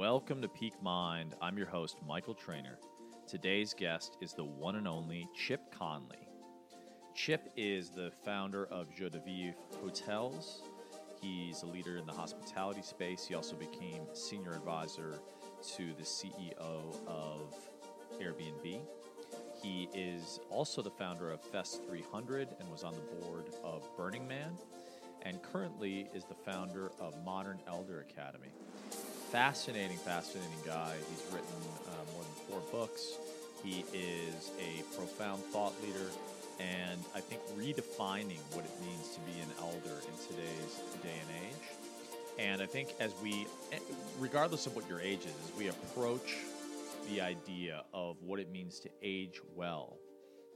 Welcome to Peak Mind. I'm your host, Michael Trainer. Today's guest is the one and only Chip Conley. Chip is the founder of Joie de Vivre Hotels. He's a leader in the hospitality space. He also became senior advisor to the CEO of Airbnb. He is also the founder of Fest 300 and was on the board of Burning Man, and currently is the founder of Modern Elder Academy. Fascinating, fascinating guy. He's written uh, more than four books. He is a profound thought leader, and I think redefining what it means to be an elder in today's day and age. And I think as we, eh, regardless of what your age is, as we approach the idea of what it means to age well,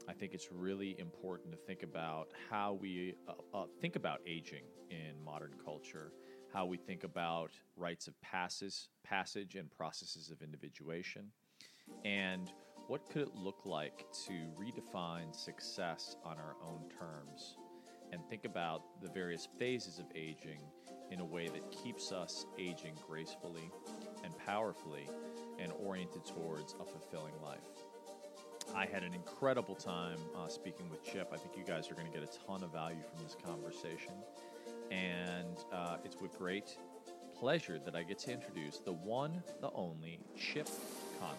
I think it's really important to think about how we uh, uh, think about aging in modern culture, how we think about rites of passes, passage and processes of individuation, and what could it look like to redefine success on our own terms and think about the various phases of aging in a way that keeps us aging gracefully and powerfully and oriented towards a fulfilling life. I had an incredible time uh, speaking with Chip. I think you guys are going to get a ton of value from this conversation. And uh, it's with great pleasure that I get to introduce the one, the only Chip Conley.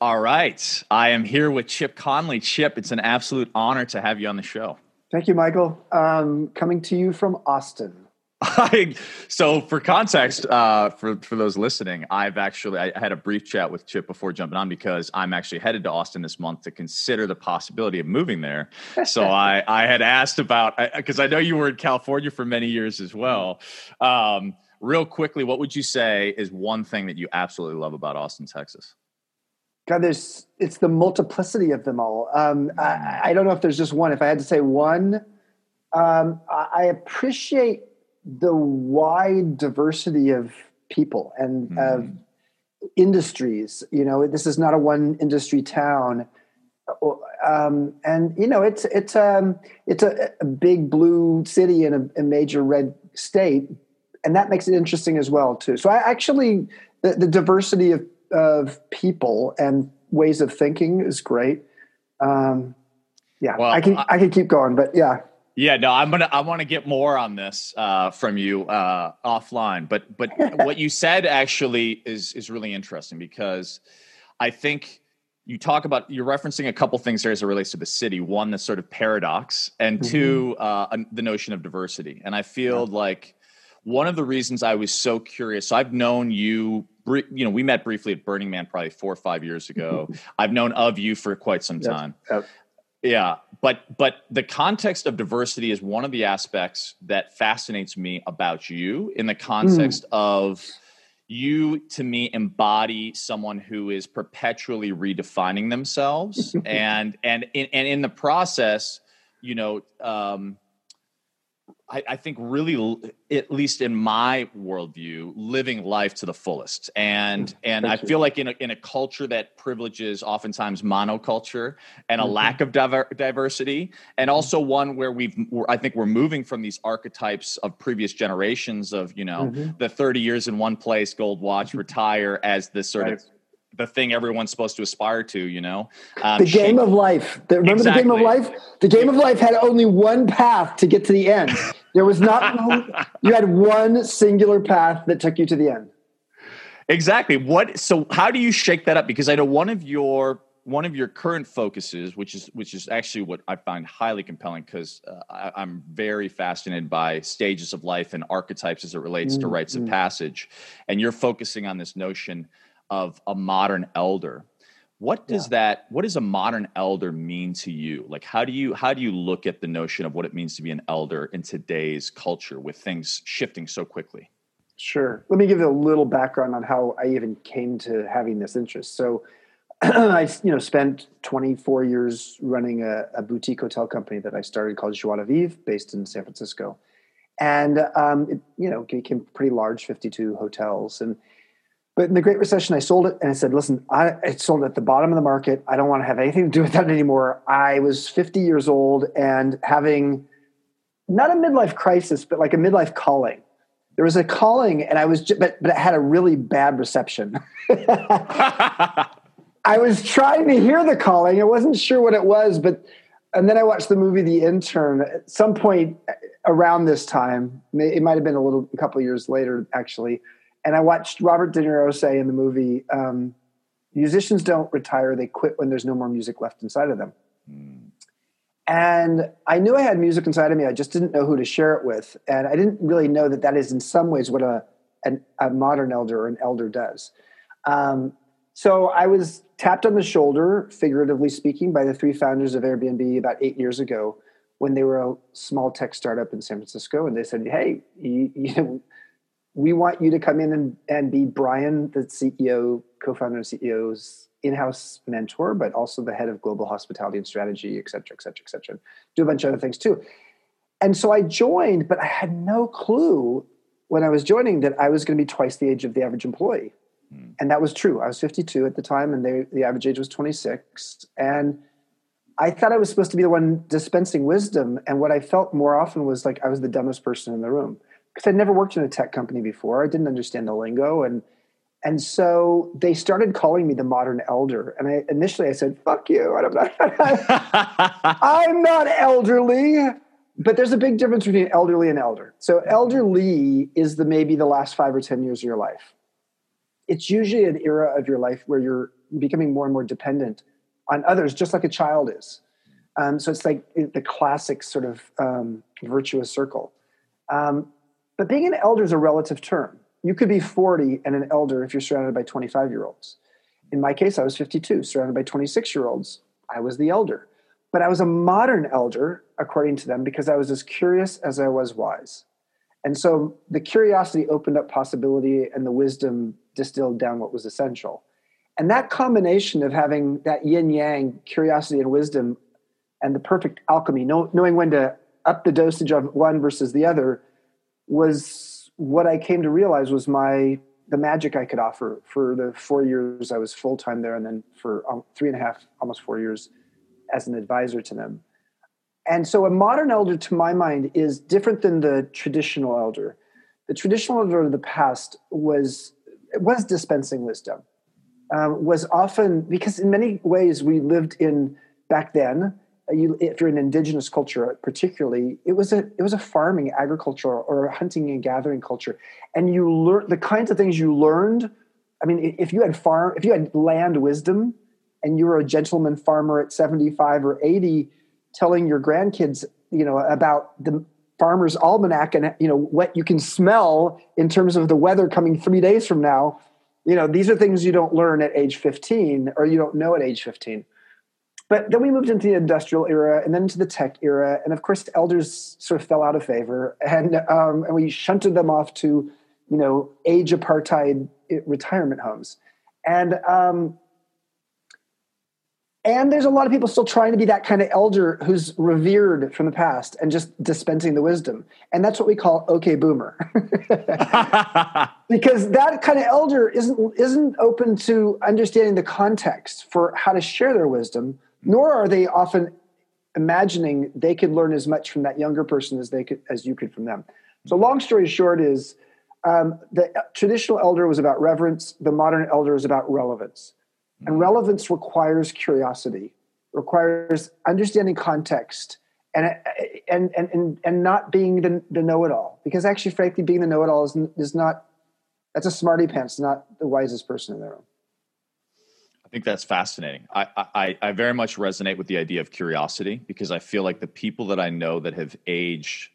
All right. I am here with Chip Conley. Chip, it's an absolute honor to have you on the show. Thank you, Michael. Um, coming to you from Austin. I, so for context, uh, for for those listening, I've actually I had a brief chat with Chip before jumping on because I'm actually headed to Austin this month to consider the possibility of moving there. So I I had asked about because I, I, know you were in California for many years as well. Um, real quickly, what would you say is one thing that you absolutely love about Austin, Texas? God, there's it's the multiplicity of them all. Um, I, I, don't know if there's just one. If I had to say one, um, I, I appreciate the wide diversity of people and mm. of industries. You know, this is not a one industry town. Um, and you know, it's it's um, it's a, a big blue city in a, a, major red state, and that makes it interesting as well too. So I actually the, the diversity of of people and ways of thinking is great. Um, yeah, well, I can I, I can keep going, but yeah. Yeah, no, I'm gonna I want to get more on this uh, from you uh, offline, but but what you said actually is is really interesting because I think you talk about you're referencing a couple things there as it relates to the city. One, the sort of paradox, and mm-hmm. two, uh, the notion of diversity. And I feel yeah. like one of the reasons I was so curious. So I've known you. You know, we met briefly at Burning Man probably four or five years ago. I've known of you for quite some time. Yep. Yep. Yeah, but but the context of diversity is one of the aspects that fascinates me about you in the context mm. of you to me embody someone who is perpetually redefining themselves and and in, and in the process you know um, I, I, think really, at least in my worldview, living life to the fullest. And and Thank I you. feel like in a, in a culture that privileges oftentimes monoculture and a mm-hmm. lack of diver- diversity, and mm-hmm. also one where we've I think we're moving from these archetypes of previous generations of you know mm-hmm. the thirty years in one place, gold watch, mm-hmm. retire as this sort right. of the thing everyone's supposed to aspire to, you know. Um, the game of life. The, remember exactly. the game of life? The game of life had only one path to get to the end. There was not you had one singular path that took you to the end. Exactly. What so how do you shake that up? Because I know one of your one of your current focuses, which is which is actually what I find highly compelling, because uh, I'm very fascinated by stages of life and archetypes as it relates mm-hmm. to rites of mm. passage, and you're focusing on this notion of a modern elder. What does yeah. that what does a modern elder mean to you? Like how do you how do you look at the notion of what it means to be an elder in today's culture with things shifting so quickly? Sure. Let me give you a little background on how i even came to having this interest. So i you know spent 24 years running a, a, boutique hotel company that i started called joie de vivre based in san francisco. And um, it you know became pretty large 52 hotels. And but in the Great Recession, I sold it and I said, listen, I, I sold it at the bottom of the market. I don't want to have anything to do with that anymore. I was 50 years old and having not a midlife crisis, but like a midlife calling. there was a calling, and I was, but but it had a really bad reception. I was trying to hear the calling. I wasn't sure what it was, but and then I watched the movie The Intern at some point around this time. It might have been a little, a couple years later, actually. And I watched Robert De Niro say in the movie, um, "Musicians don't retire; they quit when there's no more music left inside of them." Mm. And I knew I had music inside of me. I just didn't know who to share it with, and I didn't really know that that is in some ways what a an, a modern elder or an elder does. Um, so I was tapped on the shoulder, figuratively speaking, by the three founders of Airbnb about eight years ago when they were a small tech startup in San Francisco. And they said, Hey, you, you know, we want you to come in and, and be Brian, the CEO, co founder and CEO's in house mentor, but also the head of global hospitality and strategy, et cetera, et cetera, et cetera. Do a bunch of other things too. And so I joined, but I had no clue when I was joining that I was going to be twice the age of the average employee. Mm. And that was true. I was 52 at the time, and they, the average age was 26. And I thought I was supposed to be the one dispensing wisdom. And what I felt more often was like I was the dumbest person in the room because I'd never worked in a tech company before. I didn't understand the lingo. And, and so they started calling me the modern elder. And I, initially I said, fuck you. I'm not, I'm not elderly. But there's a big difference between elderly and elder. So elderly is the maybe the last five or 10 years of your life it's usually an era of your life where you're becoming more and more dependent on others, just like a child is. Um, so it's like the classic sort of um, virtuous circle. Um, but being an elder is a relative term. You could be 40 and an elder if you're surrounded by 25 year olds. In my case, I was 52, surrounded by 26 year olds. I was the elder. But I was a modern elder, according to them, because I was as curious as I was wise. And so the curiosity opened up possibility and the wisdom distilled down what was essential. And that combination of having that yin yang, curiosity and wisdom, and the perfect alchemy, know, knowing when to up the dosage of one versus the other, was what I came to realize was my the magic I could offer for the four years I was full time there, and then for um, three and a half, almost four years as an advisor to them. And so, a modern elder, to my mind, is different than the traditional elder. The traditional elder of the past was was dispensing wisdom um, was often because in many ways we lived in back then uh, you, if you're an indigenous culture particularly it was a it was a farming agriculture or a hunting and gathering culture. And you learn the kinds of things you learned i mean if you had farm if you had land wisdom and you were a gentleman farmer at 75 or 80 telling your grandkids you know about the farmer's almanac and you know what you can smell in terms of the weather coming three days from now you know these are things you don't learn at age 15 or you don't know at age 15 but then we moved into the industrial era and then into the tech era and of course elders sort of fell out of favor and um, and we shunted them off to you know age apartheid retirement homes and um, and there's a lot of people still trying to be that kind of elder who's revered from the past and just dispensing the wisdom. And that's what we call okay boomer. because that kind of elder isn't isn't open to understanding the context for how to share their wisdom, nor are they often imagining they could learn as much from that younger person as they could as you could from them. So long story short is um, the traditional elder was about reverence, the modern elder is about relevance. And relevance requires curiosity, requires understanding context, and and and and not being the, the know-it-all. Because actually, frankly, being the know-it-all is, is not that's a smarty pants, not the wisest person in the room. I think that's fascinating. I, I, I very much resonate with the idea of curiosity because I feel like the people that I know that have aged,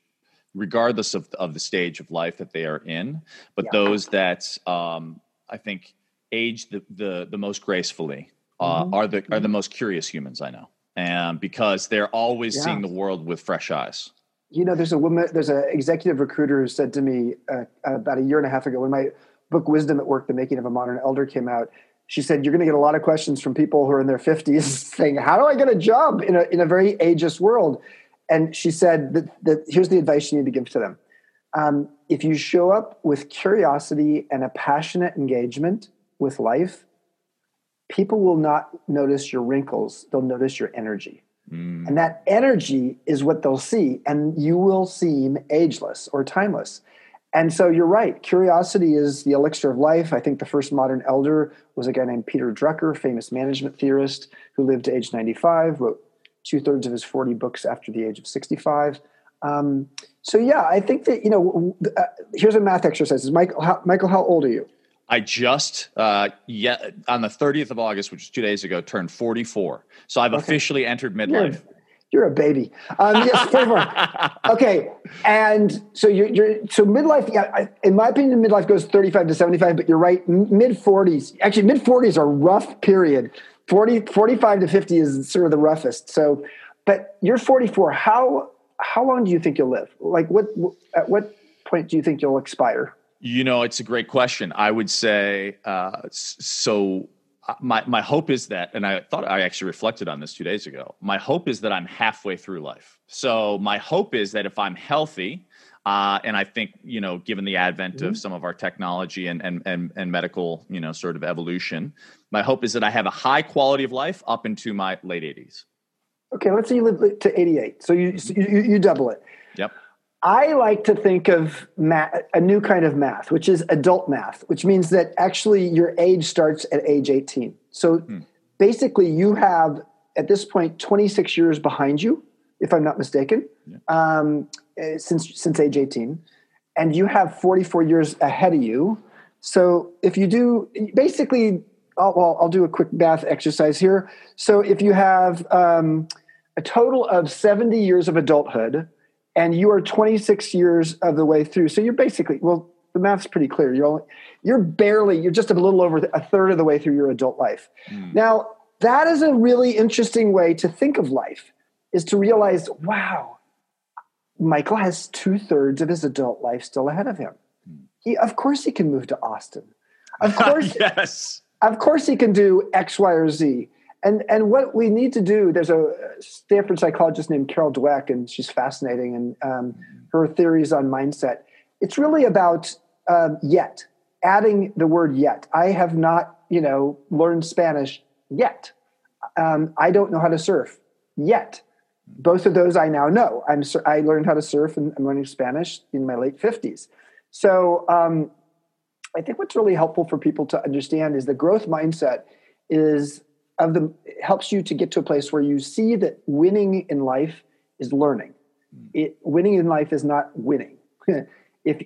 regardless of, of the stage of life that they are in, but yeah. those that um, I think age the the, the most gracefully uh, mm-hmm. are the are the most curious humans I know, and because they're always yeah. seeing the world with fresh eyes. You know, there's a woman, there's an executive recruiter who said to me uh, about a year and a half ago when my book "Wisdom at Work: The Making of a Modern Elder" came out. She said, "You're going to get a lot of questions from people who are in their 50s saying, how do I get a job in a in a very ageist world?" And she said that, that here's the advice you need to give to them. Um, if you show up with curiosity and a passionate engagement, with life, people will not notice your wrinkles, they'll notice your energy. Mm. And that energy is what they'll see, and you will seem ageless or timeless. And so you're right. Curiosity is the elixir of life. I think the first modern elder was a guy named Peter Drucker, famous management theorist who lived to age 95, wrote two thirds of his 40 books after the age of 65. Um, so yeah, I think that you know. Uh, here's a math exercise. Michael, how, Michael, how old are you? I just uh, yeah on the 30th of August, which was two days ago, turned 44. So I've okay. officially entered midlife. You're, a baby. Um, yes, 44. okay, and so you're, you're so midlife. Yeah, I, in my opinion, midlife goes 35 to 75. But you're right, mid 40s. Actually, mid 40s are rough period. 40, 45 to 50 is sort of the roughest. So, but you're 44. How how long do you think you'll live? Like, what at what point do you think you'll expire? You know, it's a great question. I would say uh, so. My my hope is that, and I thought I actually reflected on this two days ago. My hope is that I'm halfway through life. So my hope is that if I'm healthy, uh, and I think you know, given the advent mm-hmm. of some of our technology and, and and and medical, you know, sort of evolution, my hope is that I have a high quality of life up into my late 80s. Okay, let's say you live to 88. So you, so you, you double it. Yep. I like to think of math, a new kind of math, which is adult math, which means that actually your age starts at age 18. So hmm. basically, you have at this point 26 years behind you, if I'm not mistaken, yeah. um, eh, since since age 18, and you have 44 years ahead of you. So if you do basically, I'll, well, I'll do a quick math exercise here. So if you have um, a total of 70 years of adulthood and you are 26 years of the way through. So you're basically well the math's pretty clear. You're only you're barely you're just a little over a third of the way through your adult life. Mm. now that is a really interesting way to think of life is to realize wow michael has two-thirds of his adult life still ahead of him. Mm. he of course he can move to austin. Of course yes. of course he can do x y or z and and what we need to do there's a stanford psychologist named carol dweck and she's fascinating and um, her theories on mindset. It's really about um, yet adding the word yet. I have not you know learned spanish yet. Um, i don't know how to surf yet. Both of those i now know. I'm i learned how to surf and i'm learning spanish in my late 50s so um, i think what's really helpful for people to understand is the growth mindset is of the helps you to get to a place where you see that winning in life is learning. Hmm. It, winning in life is not winning. if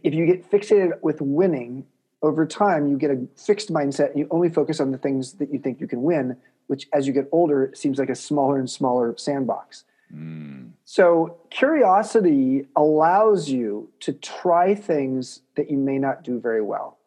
if you get fixated with winning over time, you get a fixed mindset and you only focus on the things that you think you can win, which as you get older seems like a smaller and smaller sandbox. Mm. So curiosity allows you to try things that you may not do very well.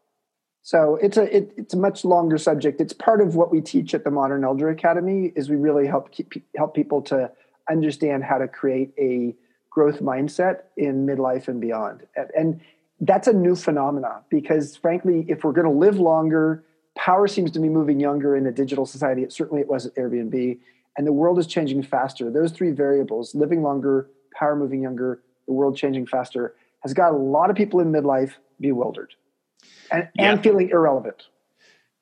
So it's a it, it's a much longer subject. It's part of what we teach at the Modern Elder Academy. Is we really help keep, help people to understand how to create a growth mindset in midlife and beyond. And, that's a new phenomena because, frankly, if we're going to live longer, power seems to be moving younger in a digital society. It, certainly, it was at Airbnb, and the world is changing faster. Those three variables: living longer, power moving younger, the world changing faster, has got a lot of people in midlife bewildered and, yeah. and feeling irrelevant.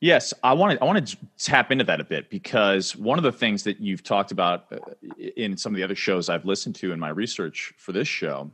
Yes, I want to I want to tap into that a bit because one of the things that you've talked about uh, in some of the other shows I've listened to in my research for this show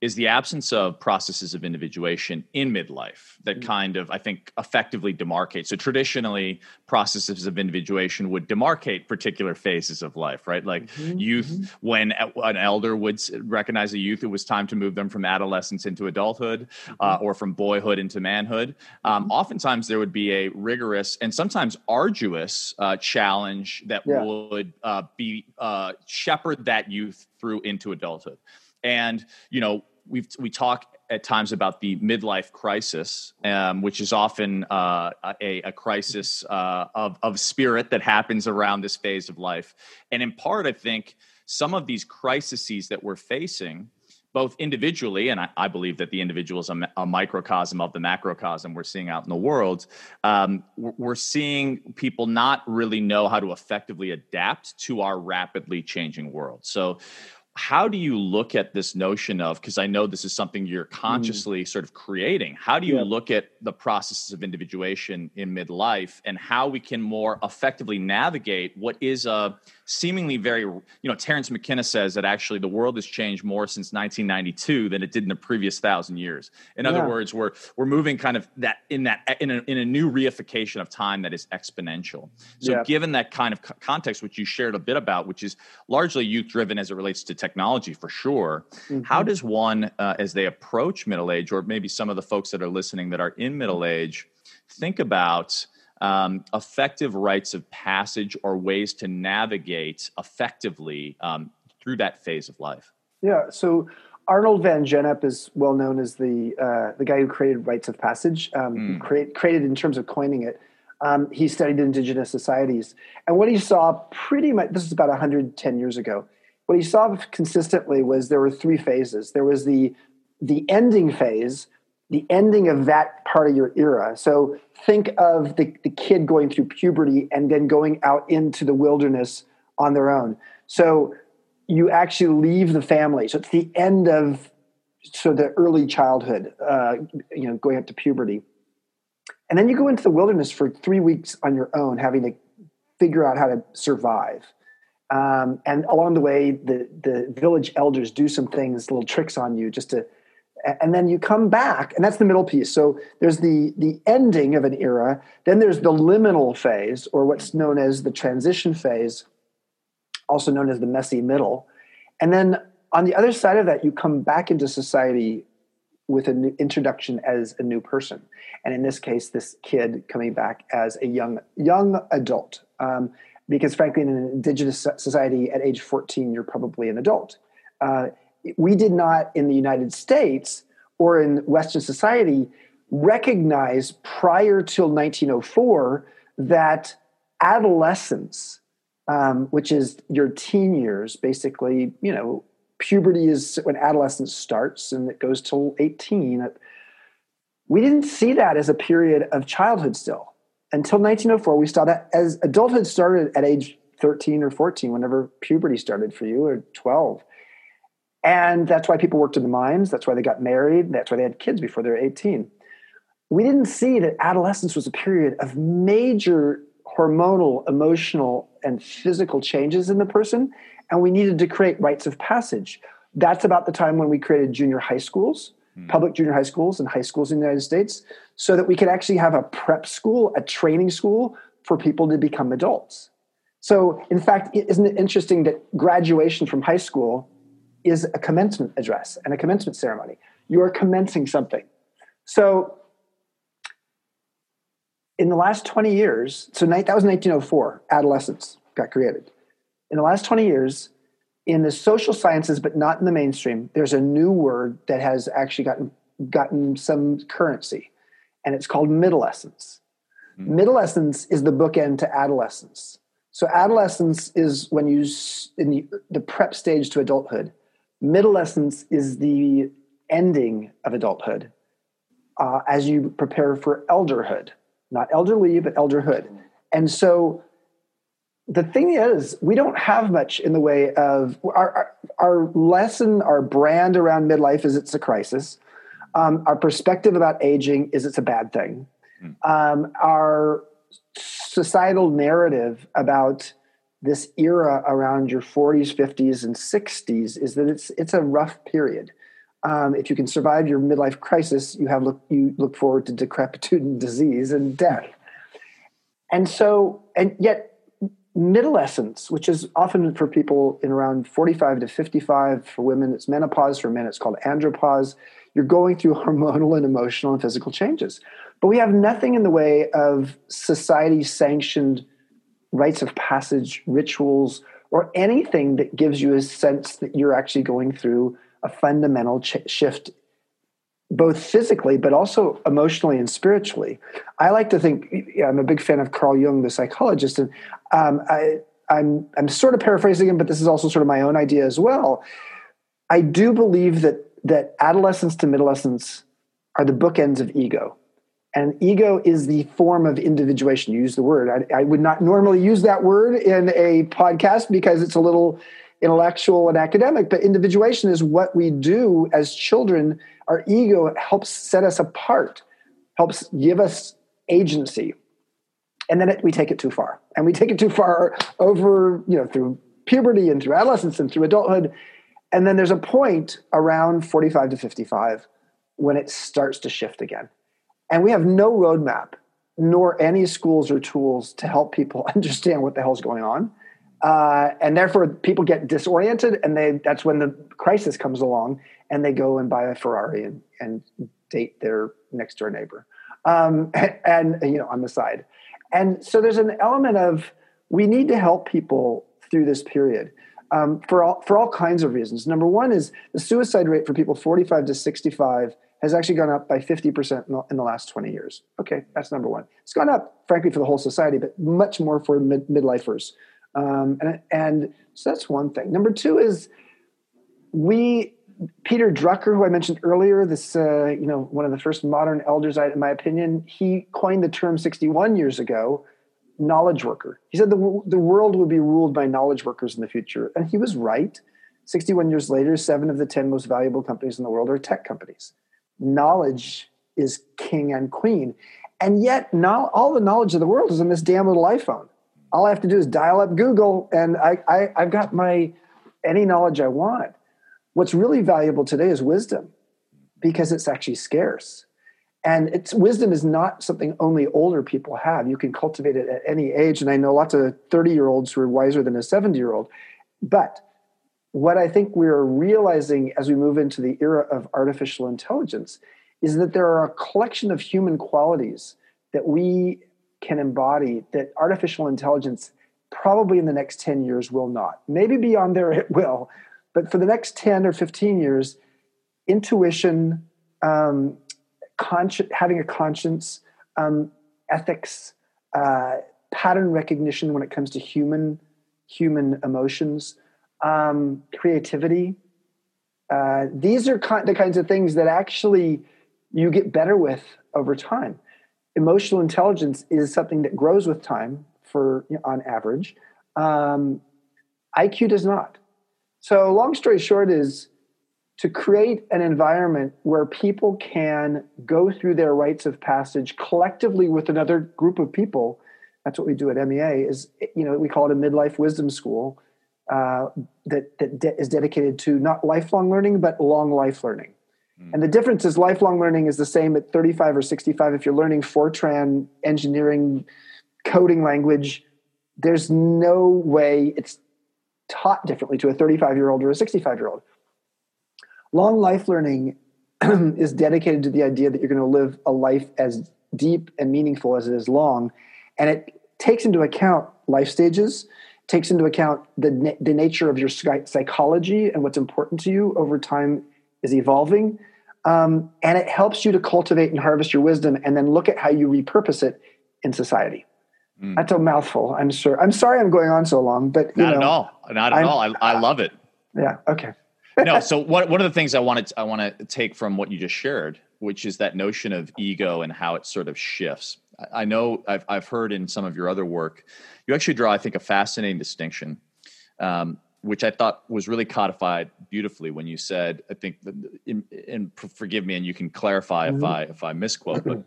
is the absence of processes of individuation in midlife that mm-hmm. kind of, I think, effectively demarcate. So traditionally, processes of individuation would demarcate particular phases of life, right? Like mm-hmm. youth, mm-hmm. when an elder would recognize a youth, it was time to move them from adolescence into adulthood mm-hmm. uh, or from boyhood into manhood. Um, mm-hmm. oftentimes, there would be a rigorous and sometimes arduous uh, challenge that yeah. would uh, be uh, shepherd that youth through into adulthood. And you know, we we talk at times about the midlife crisis, um, which is often uh, a, a, crisis uh, of, of spirit that happens around this phase of life. And in part, I think some of these crises that we're facing, both individually, and I, I believe that the individual is a, a, microcosm of the macrocosm we're seeing out in the world, um, we're seeing people not really know how to effectively adapt to our rapidly changing world. So, how do you look at this notion of because i know this is something you're mm-hmm. consciously mm. sort of creating how do you yep. look at the processes of individuation in midlife and how we can more effectively navigate what is a seemingly very you know terence mckenna says that actually the world has changed more since 1992 than it did in the previous thousand years in yeah. other words we're we're moving kind of that in that in a, in a new reification of time that is exponential so yeah. given that kind of context which you shared a bit about which is largely youth driven as it relates to technology for sure mm-hmm. how does one uh, as they approach middle age or maybe some of the folks that are listening that are in middle age think about um, effective rites of passage or ways to navigate effectively um, through that phase of life? Yeah. So Arnold van Gennep is well known as the uh, the guy who created rites of passage. Um, mm. create, created in terms of coining it. Um, he studied indigenous societies, and what he saw pretty much this is about 110 years ago. What he saw consistently was there were three phases. There was the the ending phase, the ending of that part of your era. So think of the, the kid going through puberty and then going out into the wilderness on their own. So you actually leave the family. So it's the end of so the early childhood, uh, you know, going up to puberty. And then you go into the wilderness for three weeks on your own, having to figure out how to survive. Um, and along the way, the, the village elders do some things, little tricks on you just to and then you come back and that's the middle piece. So there's the the ending of an era then there's the liminal phase or what's known as the transition phase also known as the messy middle. And then on the other side of that you come back into society with an introduction as a new person. And in this case this kid coming back as a young young adult. Um, because frankly in an indigenous society at age 14 you're probably an adult. Uh, we did not in the United States or in Western society recognize prior till 1904 that adolescence, um, which is your teen years, basically, you know, puberty is when adolescence starts and it goes till 18. We didn't see that as a period of childhood still. Until 1904, we saw that as adulthood started at age 13 or 14, whenever puberty started for you, or 12. And that's why people worked in the mines. That's why they got married. That's why they had kids before they were 18. We didn't see that adolescence was a period of major hormonal, emotional, and physical changes in the person. And we needed to create rites of passage. That's about the time when we created junior high schools, hmm. public junior high schools, and high schools in the United States, so that we could actually have a prep school, a training school for people to become adults. So, in fact, isn't it interesting that graduation from high school is a commencement address and a commencement ceremony. You are commencing something. So, in the last 20 years, so that was 1904, adolescence got created. In the last 20 years, in the social sciences, but not in the mainstream, there's a new word that has actually gotten gotten some currency, and it's called middlescence. Mm-hmm. Middlescence is the bookend to adolescence. So adolescence is when you in the, the prep stage to adulthood Middlescence is the ending of adulthood uh, as you prepare for elderhood, not elderly, but elderhood. And so the thing is, we don't have much in the way of our, our, our lesson, our brand around midlife is it's a crisis. Um, our perspective about aging is it's a bad thing. Hmm. Um, our societal narrative about this era around your 40s, 50s, and 60s is that it's it's a rough period. Um, if you can survive your midlife crisis, you have look you look forward to decrepitude and disease and death. And so, and yet, middlescence, which is often for people in around 45 to 55, for women it's menopause, for men it's called andropause. You're going through hormonal and emotional and physical changes, but we have nothing in the way of society sanctioned rites of passage, rituals, or anything that gives you a sense that you're actually going through a fundamental ch- shift, both physically, but also emotionally and spiritually. I like to think, I'm a big fan of Carl Jung, the psychologist, and um, I, I'm, I'm sort of paraphrasing him, but this is also sort of my own idea as well. I do believe that, that adolescence to middlescence are the bookends of ego and ego is the form of individuation. You use the word. I, I, would not normally use that word in a podcast because it's a little, intellectual and academic, but individuation is what we do as children. Our ego helps set us apart, helps give us agency. And then it, we take it too far. And we take it too far over, you know, through puberty and through adolescence and through adulthood. And then there's a point around 45 to 55 when it starts to shift again. And we have no roadmap, nor any schools or tools to help people understand what the hell's going on. Uh, and therefore, people get disoriented, and they that's when the crisis comes along, and they go and buy a Ferrari and, and date their next door neighbor, um, and, and you know on the side. And so there's an element of we need to help people through this period um, for all for all kinds of reasons. Number one is the suicide rate for people 45 to 65 has actually gone up by 50% in the, in the last 20 years. Okay, that's number one. It's gone up, frankly, for the whole society, but much more for mid- midlifers. Um, and, and so that's one thing. Number two is we, Peter Drucker, who I mentioned earlier, this, uh, you know, one of the first modern elders, in my opinion, he coined the term 61 years ago, knowledge worker. He said the, the world will be ruled by knowledge workers in the future. And he was right. 61 years later, seven of the 10 most valuable companies in the world are tech companies. Knowledge is king and queen. And yet, now all the knowledge of the world is in this damn little iPhone all I have to do is dial up Google and I, I, I've got my any knowledge I want. What's really valuable today is wisdom because it's actually scarce. And it's wisdom is not something only older people have. You can cultivate it at any age. And I know lots of 30 year olds who are wiser than a 70 year old. But what I think we're realizing as we move into the era of artificial intelligence is that there are a collection of human qualities that we can embody that artificial intelligence probably in the next 10 years will not. Maybe beyond there it will, but for the next 10 or 15 years, intuition, um, consci- having a conscience, um, ethics, uh, pattern recognition when it comes to human human emotions, um, creativity. Uh, these are the kinds of things that actually you get better with over time. Emotional intelligence is something that grows with time for you know, on average. Um, iq does not. So long story short is to create an environment where people can go through their rites of passage collectively with another group of people that's what we do at mea is you know we call it a midlife wisdom school uh, that, that de- is dedicated to not lifelong learning but long life learning and the difference is lifelong learning is the same at 35 or 65. If you're learning Fortran engineering coding language, there's no way it's taught differently to a 35 year old or a 65 year old. Long life learning is dedicated to the idea that you're going to live a life as deep and meaningful as it is long. And it takes into account life stages, takes into account the, the nature of your psychology and what's important to you over time is evolving. Um, and it helps you to cultivate and harvest your wisdom and then look at how you repurpose it in society. Mm. That's a mouthful. I'm sure. I'm sorry I'm going on so long, but not know, at all. Not at I'm, all. I, I love it. Yeah. Okay. no. So one one of the things I wanted to, I want to take from what you just shared, which is that notion of ego and how it sort of shifts. I, I know I've I've heard in some of your other work, you actually draw I think a fascinating distinction um, which I thought was really codified beautifully when you said, I think, and forgive me, and you can clarify mm-hmm. if I if I misquote, but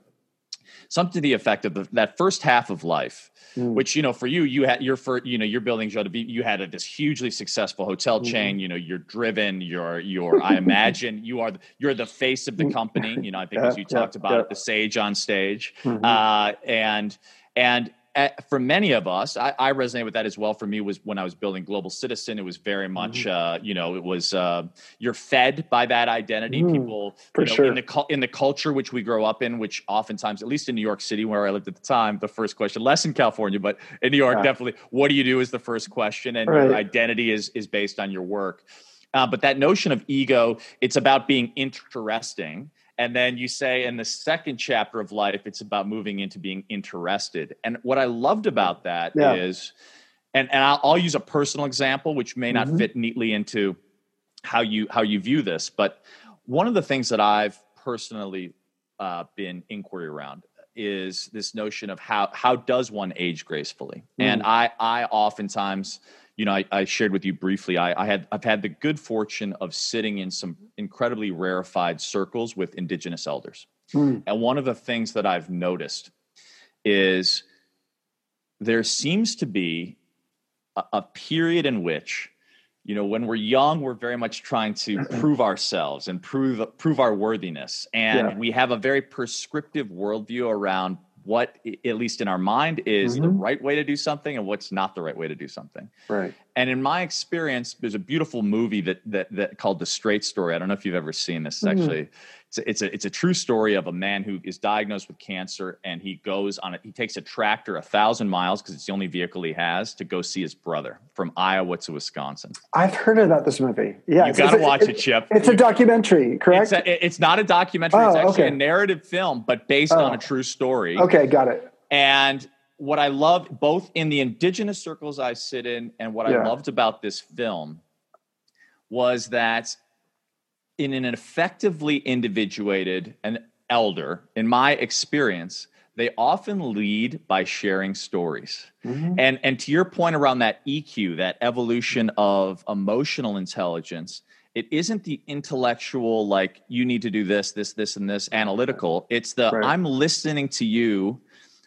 something to the effect of the, that first half of life, mm. which you know, for you, you had your for you know, you're building Joe you had a, this hugely successful hotel mm-hmm. chain. You know, you're driven. You're you're. I imagine you are the, you're the face of the mm. company. You know, I think yeah, as you talked yeah, about yeah. it, the sage on stage, mm-hmm. uh, and and for many of us, I, I, resonate with that as well. For me, was when I was building Global Citizen, it was very much, mm-hmm. uh, you know, it was uh, you're fed by that identity. Mm, People, for you know, sure. in the in the culture which we grow up in, which oftentimes, at least in New York City, where I lived at the time, the first question, less in California, but in New York, yeah. definitely, what do you do is the first question, and right. your identity is is based on your work. Uh, but that notion of ego, it's about being interesting and then you say in the second chapter of life, it's about moving into being interested. And what I loved about that yeah. is, and, and I'll, I'll, use a personal example, which may not mm-hmm. fit neatly into how you how you view this, but one of the things that I've personally uh, been inquiry around is this notion of how how does one age gracefully? Mm. And I I oftentimes you know, I, I shared with you briefly. I, I, had I've had the good fortune of sitting in some incredibly rarefied circles with indigenous elders, mm. and one of the things that I've noticed is there seems to be a, a period in which you know when we're young we're very much trying to prove ourselves and prove prove our worthiness and yeah. we have a very prescriptive worldview around what at least in our mind is mm-hmm. the right way to do something and what's not the right way to do something right and in my experience there's a beautiful movie that that, that called the straight story i don't know if you've ever seen this mm-hmm. actually it's a, it's a, it's a true story of a man who is diagnosed with cancer and he goes on it he takes a tractor a thousand miles because it's the only vehicle he has to go see his brother from iowa to wisconsin i've heard about this movie yeah you gotta watch it, it chip it's a documentary correct it's, a, it's not a documentary oh, it's actually okay. a narrative film but based oh. on a oh. true story okay got it and what i loved both in the indigenous circles i sit in and what yeah. i loved about this film was that in an effectively individuated an elder, in my experience, they often lead by sharing stories. Mm-hmm. And and to your point around that EQ, that evolution of emotional intelligence, it isn't the intellectual like you need to do this, this, this, and this analytical. It's the right. I'm listening to you.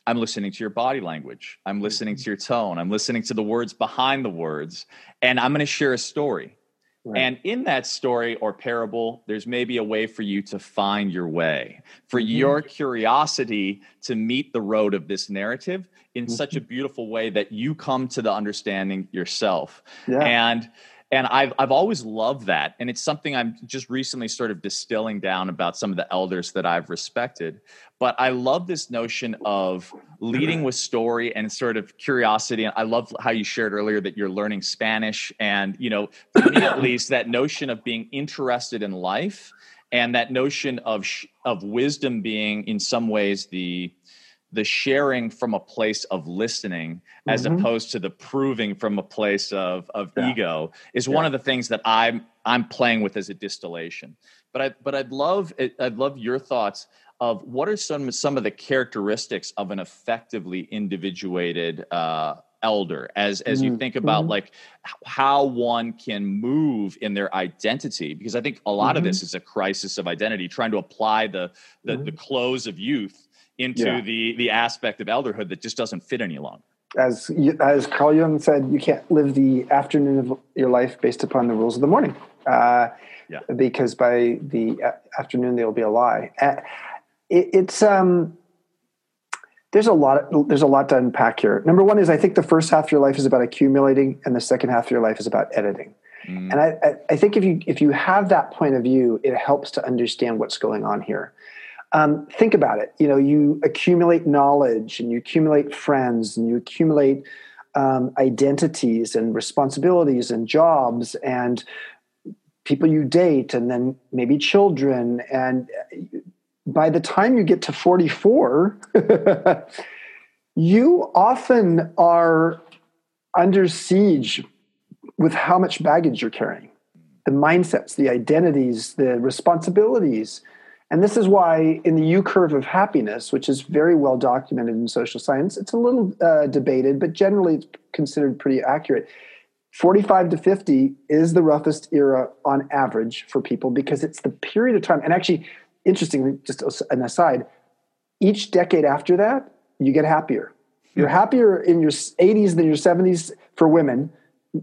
I'm listening to your body language. I'm listening mm-hmm. to your tone. I'm listening to the words behind the words. And I'm going to share a story. Right. And in that story or parable, there's maybe a way for you to find your way, for mm-hmm. your curiosity to meet the road of this narrative in mm-hmm. such a beautiful way that you come to the understanding yourself. Yeah. And and I've I've always loved that, and it's something I'm just recently sort of distilling down about some of the elders that I've respected. But I love this notion of leading with story and sort of curiosity. And I love how you shared earlier that you're learning Spanish, and you know, for me at least, that notion of being interested in life and that notion of of wisdom being in some ways the the sharing from a place of listening as mm-hmm. opposed to the proving from a place of of yeah. ego is yeah. one of the things that I'm I'm playing with as a distillation. But I but I'd love I'd love your thoughts of what are some some of the characteristics of an effectively individuated uh, elder as as you mm-hmm. think about mm-hmm. like how one can move in their identity because i think a lot mm-hmm. of this is a crisis of identity trying to apply the the, the mm-hmm. clothes of youth into yeah. the the aspect of elderhood that just doesn't fit any longer. As as Carl Jung said, you can't live the afternoon of your life based upon the rules of the morning, uh, yeah. because by the afternoon they will be a lie. Uh, it, it's um, there's a lot there's a lot to unpack here. Number one is I think the first half of your life is about accumulating, and the second half of your life is about editing. Mm. And I, I think if you if you have that point of view, it helps to understand what's going on here um, think about it. You know, you accumulate knowledge and you accumulate friends and you accumulate um, identities and responsibilities and jobs and people you date and then maybe children. And by the time you get to 44, you often are under siege with how much baggage you're carrying the mindsets, the identities, the responsibilities and this is why, in the U curve of happiness, which is very well documented in social science, it's a little uh, debated, but generally it's considered pretty accurate. 45 to 50 is the roughest era on average for people because it's the period of time. And actually, interestingly, just an aside, each decade after that, you get happier. You're hmm. happier in your 80s than your 70s for women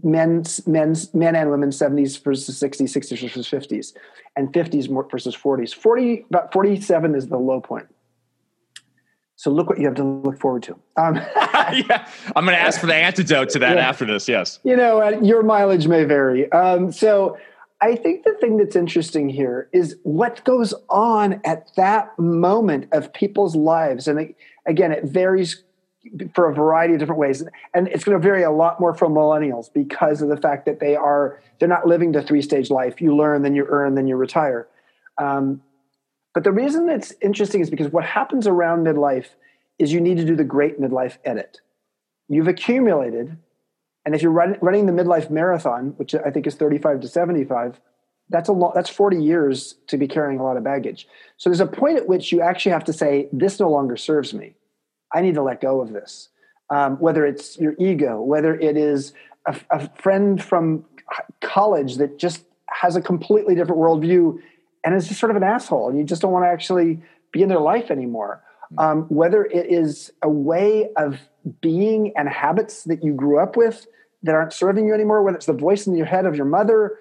men's men's men and women 70s versus 60s 60s versus 50s and 50s versus 40s 40 about 47 is the low point. So look what you have to look forward to. Um, yeah i'm going to ask for the antidote to that yeah. after this yes. You know uh, your mileage may vary. Um, so i think the thing that's interesting here is what goes on at that moment of people's lives. And again it varies for a variety of different ways. And it's going to vary a lot more for millennials because of the fact that they are they're not living the three stage life. You learn then you earn then you retire. Um, but the reason it's interesting is because what happens around midlife is you need to do the great midlife edit. You've accumulated and if you're run, running the midlife marathon which i think is 35 to 75 that's a lot that's 40 years to be carrying a lot of baggage. So there's a point at which you actually have to say this no longer serves me I need to let go of this. um, whether it's your ego, whether it is a, a friend from college that just has a completely different worldview and is just sort of an asshole, and you just don't want to actually be in their life anymore. Hmm. Um, whether it is a way of being and habits that you grew up with that aren't serving you anymore, whether it's the voice in your head of your mother,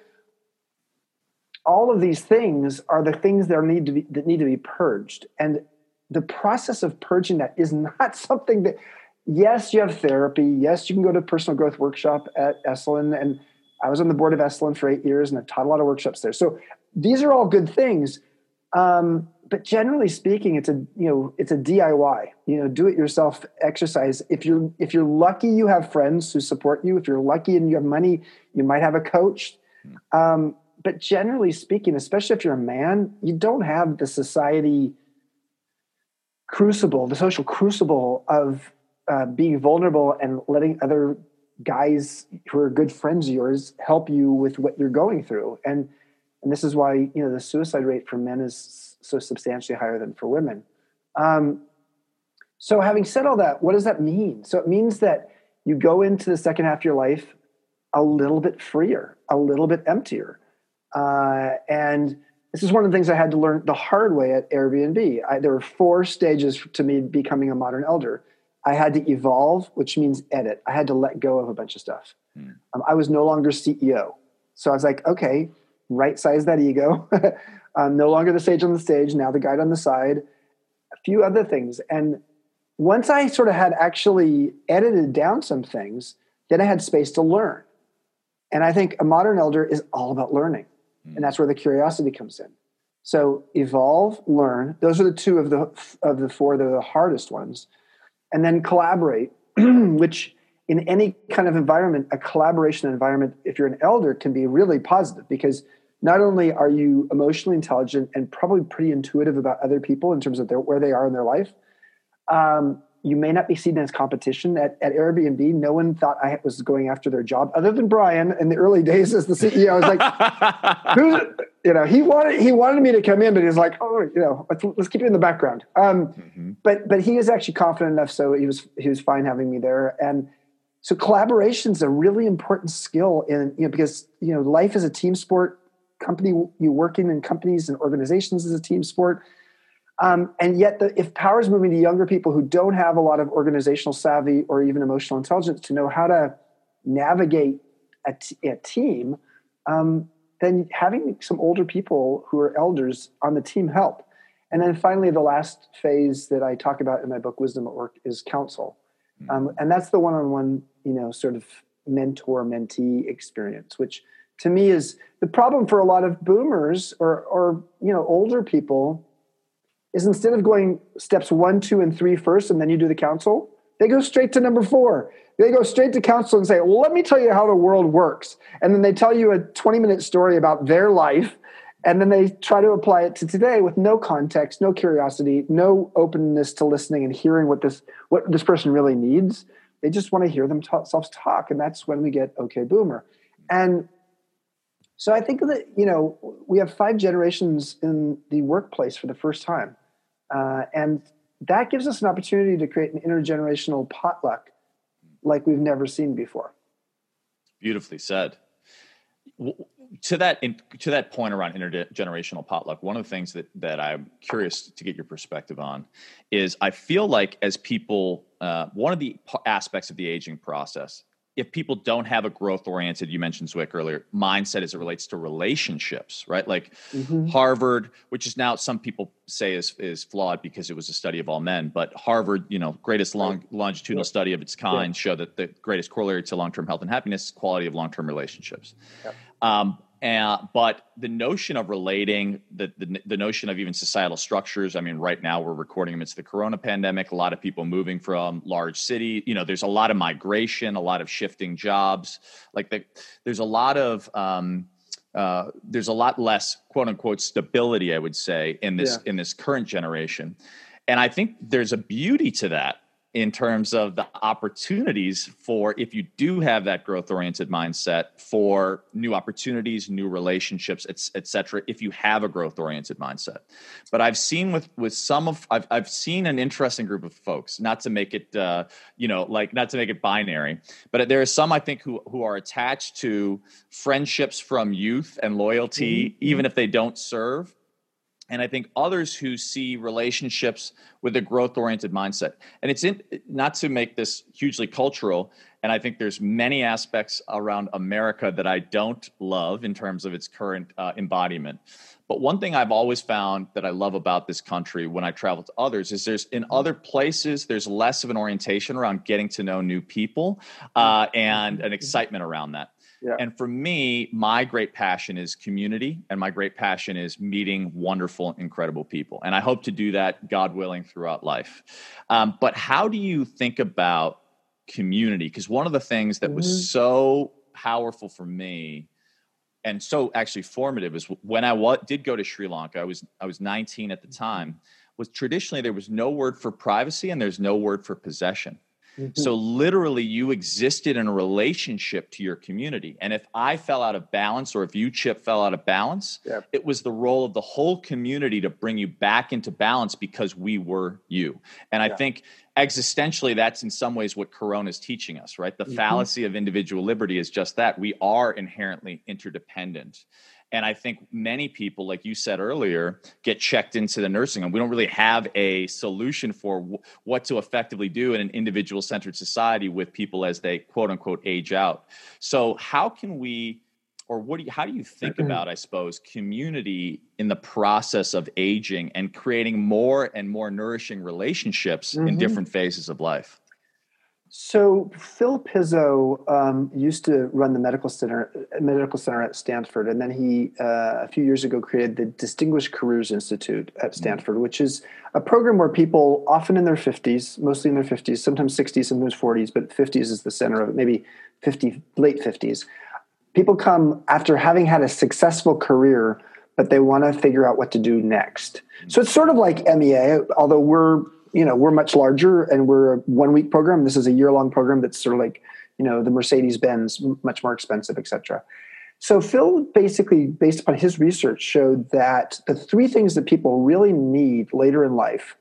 all of these things are the things that need to be that need to be purged. And the process of purging that is not something that yes, you have therapy. Yes, you can go to personal growth workshop at Esalen. And I was on the board of Esalen for eight years and I've taught a lot of workshops there. So these are all good things. Um, but generally speaking, it's a you know it's a DIY. You know, do it yourself exercise. If you're if you're lucky, you have friends who support you. If you're lucky and you have money, you might have a coach. Hmm. Um, but generally speaking, especially if you're a man, you don't have the society crucible, the social crucible of uh, being vulnerable and letting other guys who are good friends of yours help you with what you're going through. And and this is why you know the suicide rate for men is so substantially higher than for women. Um, so, having said all that, what does that mean? So, it means that you go into the second half of your life a little bit freer, a little bit emptier. Uh, and this is one of the things I had to learn the hard way at Airbnb. I, there were four stages to me becoming a modern elder. I had to evolve, which means edit. I had to let go of a bunch of stuff. Hmm. Um, I was no longer CEO. So I was like, okay, right size that ego. um, no longer the sage on the stage, now the guide on the side, a few other things. And once I sort of had actually edited down some things, then I had space to learn. And I think a modern elder is all about learning. And that's where the curiosity comes in. So evolve, learn. Those are the two of the of the four that are the hardest ones. And then collaborate, which in any kind of environment, a collaboration environment, if you're an elder, can be really positive because not only are you emotionally intelligent and probably pretty intuitive about other people in terms of their, where they are in their life, um, you may not be seen as competition at, at Airbnb. No one thought I was going after their job, other than Brian in the early days as the CEO. I was like, "Who's?" You know, he wanted he wanted me to come in, but he's like, "Oh, you know, let's, let's keep you in the background." Um, mm-hmm. But but he is actually confident enough, so he was he was fine having me there. And so collaboration is a really important skill in you know because you know life is a team sport. Company you working in companies and organizations is a team sport um, and yet, the, if power is moving to younger people who don't have a lot of organizational savvy or even emotional intelligence to know how to navigate a, t- a team, um, then having some older people who are elders on the team help. And then finally, the last phase that I talk about in my book, Wisdom at Work, is counsel. Hmm. Um, and that's the one-on-one, you know, sort of mentor-mentee experience, which to me is the problem for a lot of boomers or, or you know, older people is instead of going steps one, two, and three first, and then you do the counsel, they go straight to number four. They go straight to counsel and say, well, let me tell you how the world works. And then they tell you a 20 minute story about their life. And then they try to apply it to today with no context, no curiosity, no openness to listening and hearing what this, what this person really needs. They just want to hear themselves talk. And that's when we get okay, boomer. And so I think that, you know, we have five generations in the workplace for the first time. Uh, and that gives us an opportunity to create an intergenerational potluck like we've never seen before. Beautifully said. To that to that point around intergenerational potluck, one of the things that that I'm curious to get your perspective on is I feel like as people, uh, one of the aspects of the aging process if people don't have a growth oriented, you mentioned Dweck earlier, mindset as it relates to relationships, right? Like mm-hmm. Harvard, which is now some people say is is flawed because it was a study of all men, but Harvard, you know, greatest long longitudinal yep. study of its kind, yep. show that the greatest corollary to long term health and happiness is quality of long term relationships. Yep. Um, and, but the notion of relating, the, the, the notion of even societal structures. I mean, right now we're recording amidst the Corona pandemic. A lot of people moving from large city. You know, there's a lot of migration, a lot of shifting jobs. Like the, there's a lot of um, uh, there's a lot less quote unquote stability, I would say, in this yeah. in this current generation. And I think there's a beauty to that in terms of the opportunities for if you do have that growth oriented mindset for new opportunities new relationships et cetera if you have a growth oriented mindset but i've seen with with some of I've, I've seen an interesting group of folks not to make it uh, you know like not to make it binary but there are some i think who who are attached to friendships from youth and loyalty mm-hmm. even if they don't serve and I think others who see relationships with a growth oriented mindset. And it's in, not to make this hugely cultural, and I think there's many aspects around America that I don't love in terms of its current uh, embodiment. But one thing I've always found that I love about this country when I travel to others is there's in other places there's less of an orientation around getting to know new people uh, and an excitement around that. Yeah. And for me, my great passion is community, and my great passion is meeting wonderful, incredible people. And I hope to do that, God willing, throughout life. Um, but how do you think about community? Because one of the things that mm-hmm. was so powerful for me and so actually formative is when I w- did go to Sri Lanka. I was I was 19 at the time. Was traditionally there was no word for privacy and there's no word for possession. Mm-hmm. So literally you existed in a relationship to your community. And if I fell out of balance or if you chip fell out of balance, it was the role of the whole community to bring you back into balance because we were you. And I think existentially that's in some ways what corona is teaching us, right? The mm-hmm. fallacy of individual liberty is just that. We are inherently interdependent. And I think many people, like you said earlier, get checked into the nursing home. We don't really have a solution for w- what to effectively do in an individual centered society with people as they quote unquote age out. So, how can we? Or what do you, how do you think mm-hmm. about, I suppose, community in the process of aging and creating more and more nourishing relationships mm-hmm. in different phases of life? So Phil Pizzo um, used to run the medical center medical center at Stanford, and then he uh, a few years ago created the Distinguished Careers Institute at mm-hmm. Stanford, mm-hmm. which is a program where people, often in their fifties, mostly in their fifties, sometimes sixties, sometimes forties, but fifties is the center of it, maybe fifty late fifties. People come after having had a successful career, but they want to figure out what to do next. Mm-hmm. So it's sort of like MEA, although we're you know we're much larger and we're a one week program. This is a year long program that's sort of like you know the mercedes benz much more expensive etc so phil basically based upon his research showed that the three things that people really need later in life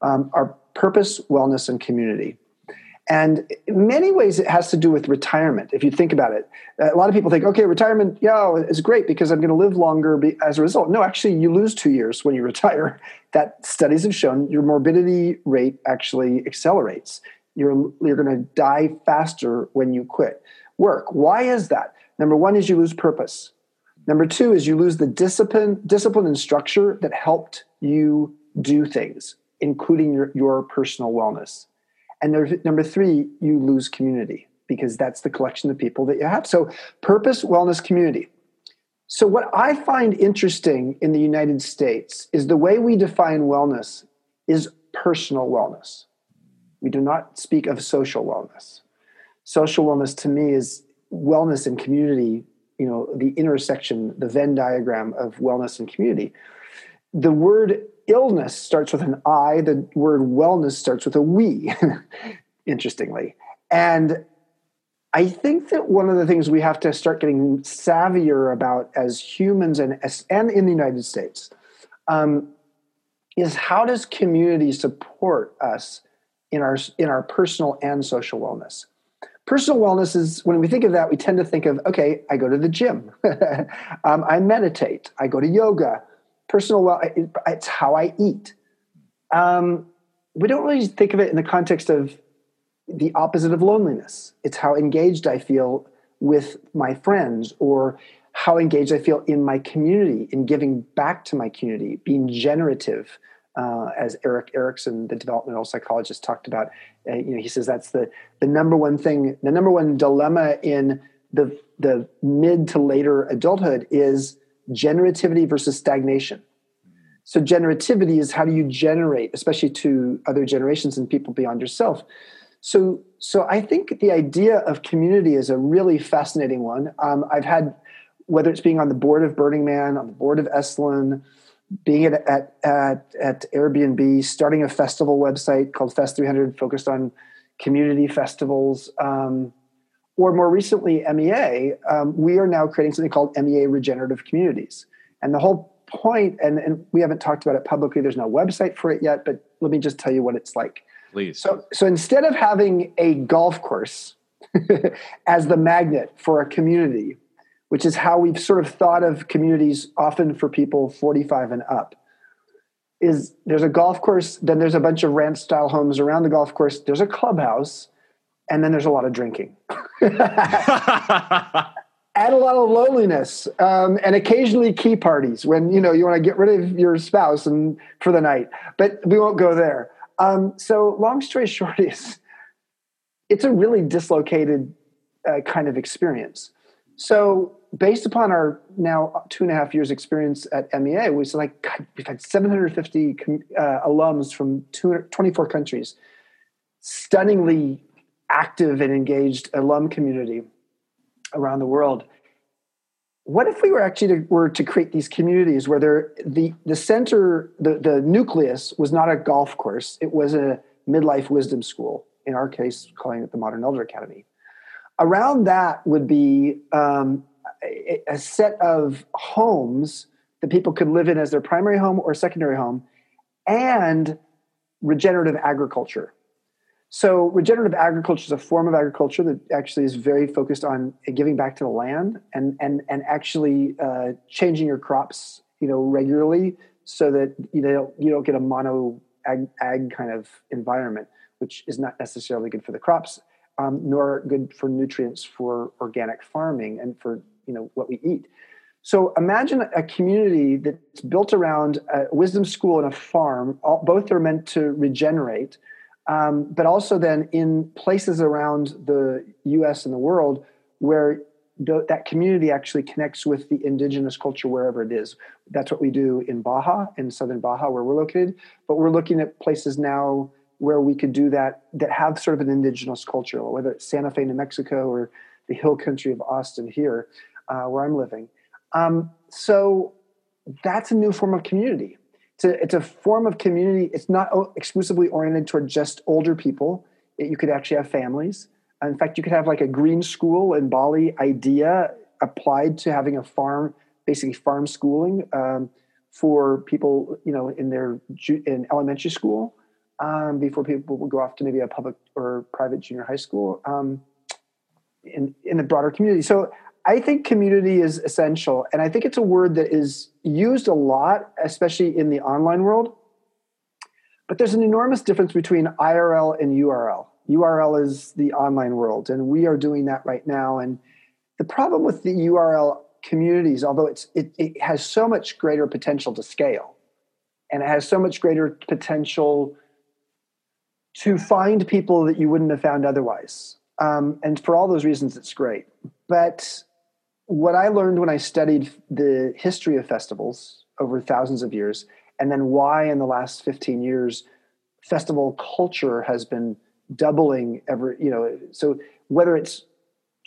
um, are purpose wellness and community and in many ways, it has to do with retirement. If you think about it, uh, a lot of people think, okay, retirement, yeah, is great because I'm going to live longer as a result. No, actually, you lose two years when you retire. That studies have shown your morbidity rate actually accelerates. You're, you're going to die faster when you quit work. Why is that? Number one is you lose purpose. Number two is you lose the discipline, discipline and structure that helped you do things, including your, your personal wellness. And there's, number three, you lose community because that's the collection of people that you have. So, purpose, wellness, community. So, what I find interesting in the United States is the way we define wellness is personal wellness. We do not speak of social wellness. Social wellness to me is wellness and community, you know, the intersection, the Venn diagram of wellness and community. The word illness starts with an I, the word wellness starts with a we, interestingly. And I think that one of the things we have to start getting savvier about as humans and, and in the United States um, is how does community support us in our, in our personal and social wellness? Personal wellness is when we think of that, we tend to think of, okay, I go to the gym, um, I meditate, I go to yoga, personal well it's how i eat um, we don't really think of it in the context of the opposite of loneliness it's how engaged i feel with my friends or how engaged i feel in my community in giving back to my community being generative uh, as Erik Erikson, the developmental psychologist, talked about. Uh, you know, he says that's the the number one thing, the number one dilemma in the the mid to later adulthood is generativity versus stagnation. So, generativity is how do you generate, especially to other generations and people beyond yourself. So, so I think the idea of community is a really fascinating one. Um, I've had, whether it's being on the board of Burning Man, on the board of Esalen, being at, at, at, at Airbnb, starting a festival website called Fest 300, focused on community festivals, um, or more recently, MEA, um, we are now creating something called MEA Regenerative Communities. And the whole point, and, and we haven't talked about it publicly, there's no website for it yet, but let me just tell you what it's like. Please. So, so instead of having a golf course as the magnet for a community, which is how we've sort of thought of communities often for people 45 and up, is there's a golf course, then there's a bunch of ranch style homes around the golf course, there's a clubhouse, and then there's a lot of drinking. and a lot of loneliness um, and occasionally key parties when you know you want to get rid of your spouse and for the night but we won't go there. Um, so long story short is it's a really dislocated uh, kind of experience. So based upon our now two and a half years experience at mea we said like God, we've had 750 uh, alums from 24 countries. Stunningly active and engaged alum community around the world. What if we were actually to, were to create these communities where there, the the center, the the nucleus was not a golf course; it was a midlife wisdom school. In our case, calling it the Modern Elder Academy. Around that would be um, a, a set of homes that people could live in as their primary home or secondary home, and regenerative agriculture so, regenerative agriculture is a form of agriculture that actually is very focused on giving back to the land and and and actually uh, changing your crops, you know, regularly, so that you know you don't get a mono ag, ag kind of environment, which is not necessarily good for the crops, um, nor good for nutrients for organic farming and for you know what we eat. So imagine a community that's built around a wisdom school and a farm. All, both are meant to regenerate um, but also then in places around the US and the world where th- that community actually connects with the indigenous culture wherever it is. That's what we do in Baja, in southern Baja, where we're located. But we're looking at places now where we could do that that have sort of an indigenous culture, whether it's Santa Fe, New Mexico, or the hill country of Austin here, uh, where I'm living. Um, so that's a new form of community it's a, it's a form of community. It's not exclusively oriented toward just older people. It, you could actually have families. In fact, you could have like a green school in Bali idea applied to having a farm, basically farm schooling um, for people, you know, in their in elementary school um, before people would go off to maybe a public or private junior high school um, in in the broader community. So I think community is essential. And I think it's a word that is used a lot, especially in the online world. But there's an enormous difference between IRL and URL. URL is the online world, and we are doing that right now. And the problem with the URL communities, although it's, it, it has so much greater potential to scale, and it has so much greater potential to find people that you wouldn't have found otherwise. Um, and for all those reasons, it's great. But what I learned when I studied the history of festivals over thousands of years, and then why in the last 15 years festival culture has been doubling every, you know, so whether it's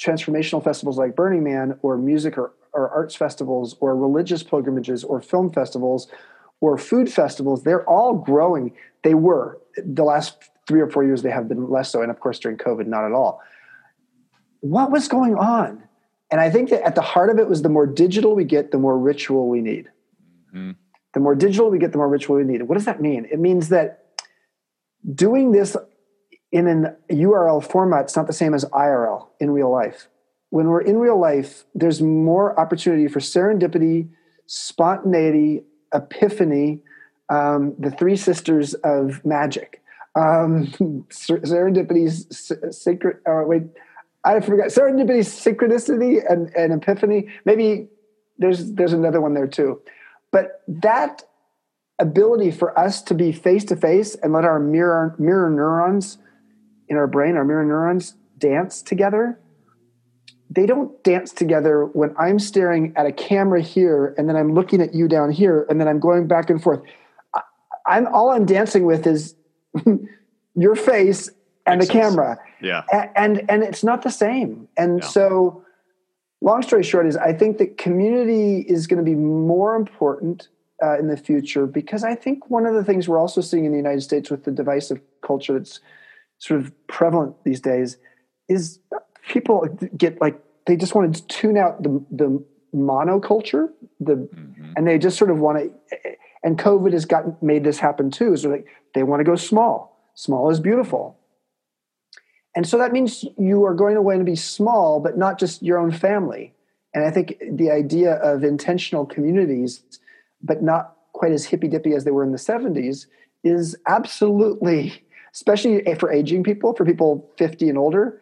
transformational festivals like Burning Man or music or, or arts festivals or religious pilgrimages or film festivals or food festivals, they're all growing. They were the last three or four years, they have been less so. And of course, during COVID, not at all. What was going on? And I think that at the heart of it was the more digital we get, the more ritual we need. Mm-hmm. The more digital we get, the more ritual we need. What does that mean? It means that doing this in an URL format is not the same as IRL in real life. When we're in real life, there's more opportunity for serendipity, spontaneity, epiphany, um, the three sisters of magic. Um, serendipity's sacred, or wait, I forgot serendipity, synchronicity, and, and epiphany. Maybe there's there's another one there too, but that ability for us to be face to face and let our mirror mirror neurons in our brain, our mirror neurons, dance together. They don't dance together when I'm staring at a camera here and then I'm looking at you down here and then I'm going back and forth. I, I'm all I'm dancing with is your face and the camera. Yeah. And, and, and it's not the same. And yeah. so long story short is I think that community is going to be more important uh, in the future because I think one of the things we're also seeing in the United States with the divisive culture that's sort of prevalent these days is people get like they just want to tune out the the monoculture the mm-hmm. and they just sort of want to and covid has got made this happen too so like they want to go small small is beautiful and so that means you are going want to be small but not just your own family. And i think the idea of intentional communities but not quite as hippy dippy as they were in the 70s is absolutely especially for aging people for people 50 and older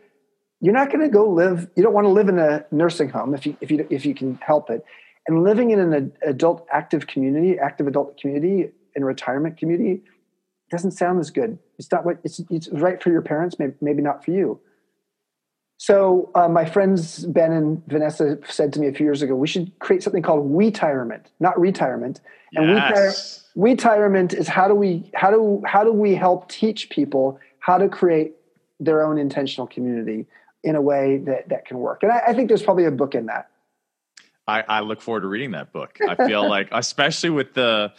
you're not going to go live you don't want to live in a nursing home if you if you if you can help it. And living in an adult active community active adult community in retirement community doesn't sound as good it's not what it's, it's right for your parents maybe, maybe not for you so uh, my friends ben and vanessa said to me a few years ago we should create something called retirement not retirement and yes. retirement is how do we how do how do we help teach people how to create their own intentional community in a way that that can work. And I, I think there's probably a book in that. I, I look forward to reading that book. I feel like, especially with the,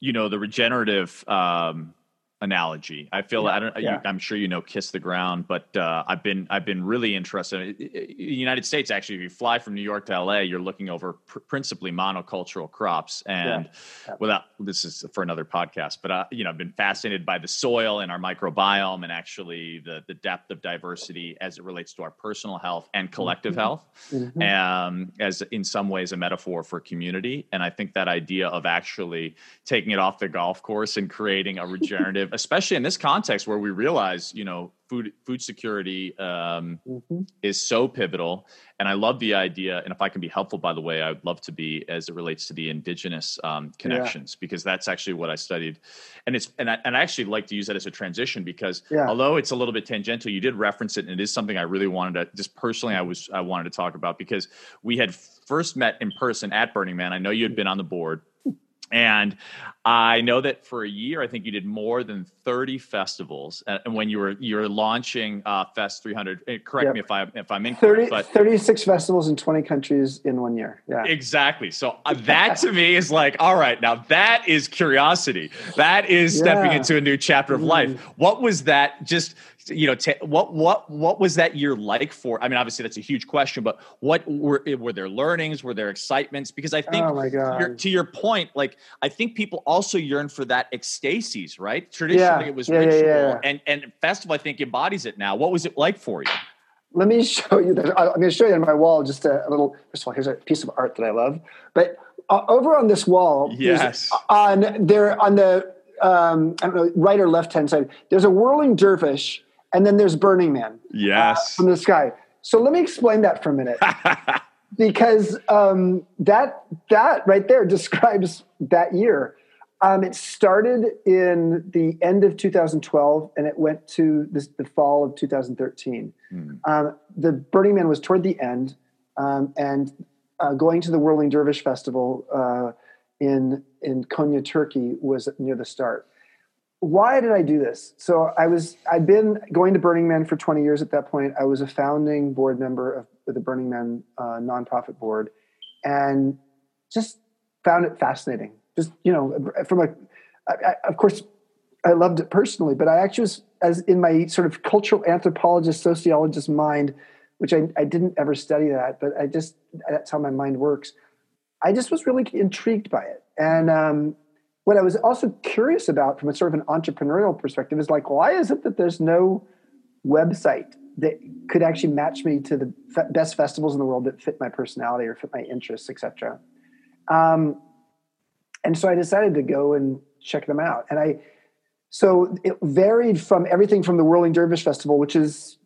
you know, the regenerative um, analogy. I feel yeah, I don't. Yeah. You, I'm sure you know "Kiss the Ground," but uh, I've been I've been really interested. In the United States, actually, if you fly from New York to LA, you're looking over pr- principally monocultural crops, and yeah. without this is for another podcast. But uh, you know, I've been fascinated by the soil and our microbiome, and actually the the depth of diversity as it relates to our personal health and collective mm-hmm. health, mm-hmm. Um, as in some ways a metaphor for community. And I think that idea of actually taking it off the golf course and creating a regenerative especially in this context where we realize, you know, food food security um, mm-hmm. is so pivotal. And I love the idea. And if I can be helpful, by the way, I would love to be as it relates to the indigenous um, connections yeah. because that's actually what I studied. And it's and I, and I actually like to use that as a transition because yeah. although it's a little bit tangential, you did reference it, and it is something I really wanted to just personally I was I wanted to talk about because we had first met in person at Burning Man. I know you had been on the board and I know that for a year, I think you did more than 30 festivals. And when you were you're launching uh, Fest 300, eh, correct yep. me if I if I'm incorrect, 30, but 36 festivals in 20 countries in one year. Yeah, exactly. So uh, that to me is like, all right, now that is curiosity. That is stepping yeah. into a new chapter of life. Mm. What was that? Just you know, t- what what what was that year like for? I mean, obviously that's a huge question, but what were were there learnings? Were there excitements? Because I think, oh. To your point, like I think people also yearn for that ecstasies, right? Traditionally, yeah. it was yeah, ritual, yeah, and and festival I think embodies it now. What was it like for you? Let me show you that. I'm going to show you on my wall just a, a little. First of all, here's a piece of art that I love, but uh, over on this wall, yes, on there on the um, I don't know right or left hand side, there's a whirling dervish and then there's Burning Man. Uh, yes. Uh, from the sky. So let me explain that for a minute. because um, that that right there describes that year. Um, it started in the end of 2012 and it went to this, the fall of 2013. Mm. Um, the Burning Man was toward the end, um, and uh, going to the Whirling Dervish Festival uh, in in Konya, Turkey, was near the start why did I do this? So I was I'd been going to Burning Man for 20 years at that point. I was a founding board member of the Burning Man uh, nonprofit board, and just found it fascinating. Just you know, from a I, I, of course I loved it personally, but I actually was as in my sort of cultural anthropologist sociologist mind, which I, I didn't ever study that, but I just that's how my mind works. I just was really intrigued by it, and um, what I was also curious about from a sort of an entrepreneurial perspective is like, why is it that there's no website that could actually match me to the f- best festivals in the world that fit my personality or fit my interests, etc. Um, and so I decided to go and check them out. And I, so it varied from everything from the Whirling Dervish Festival, which is,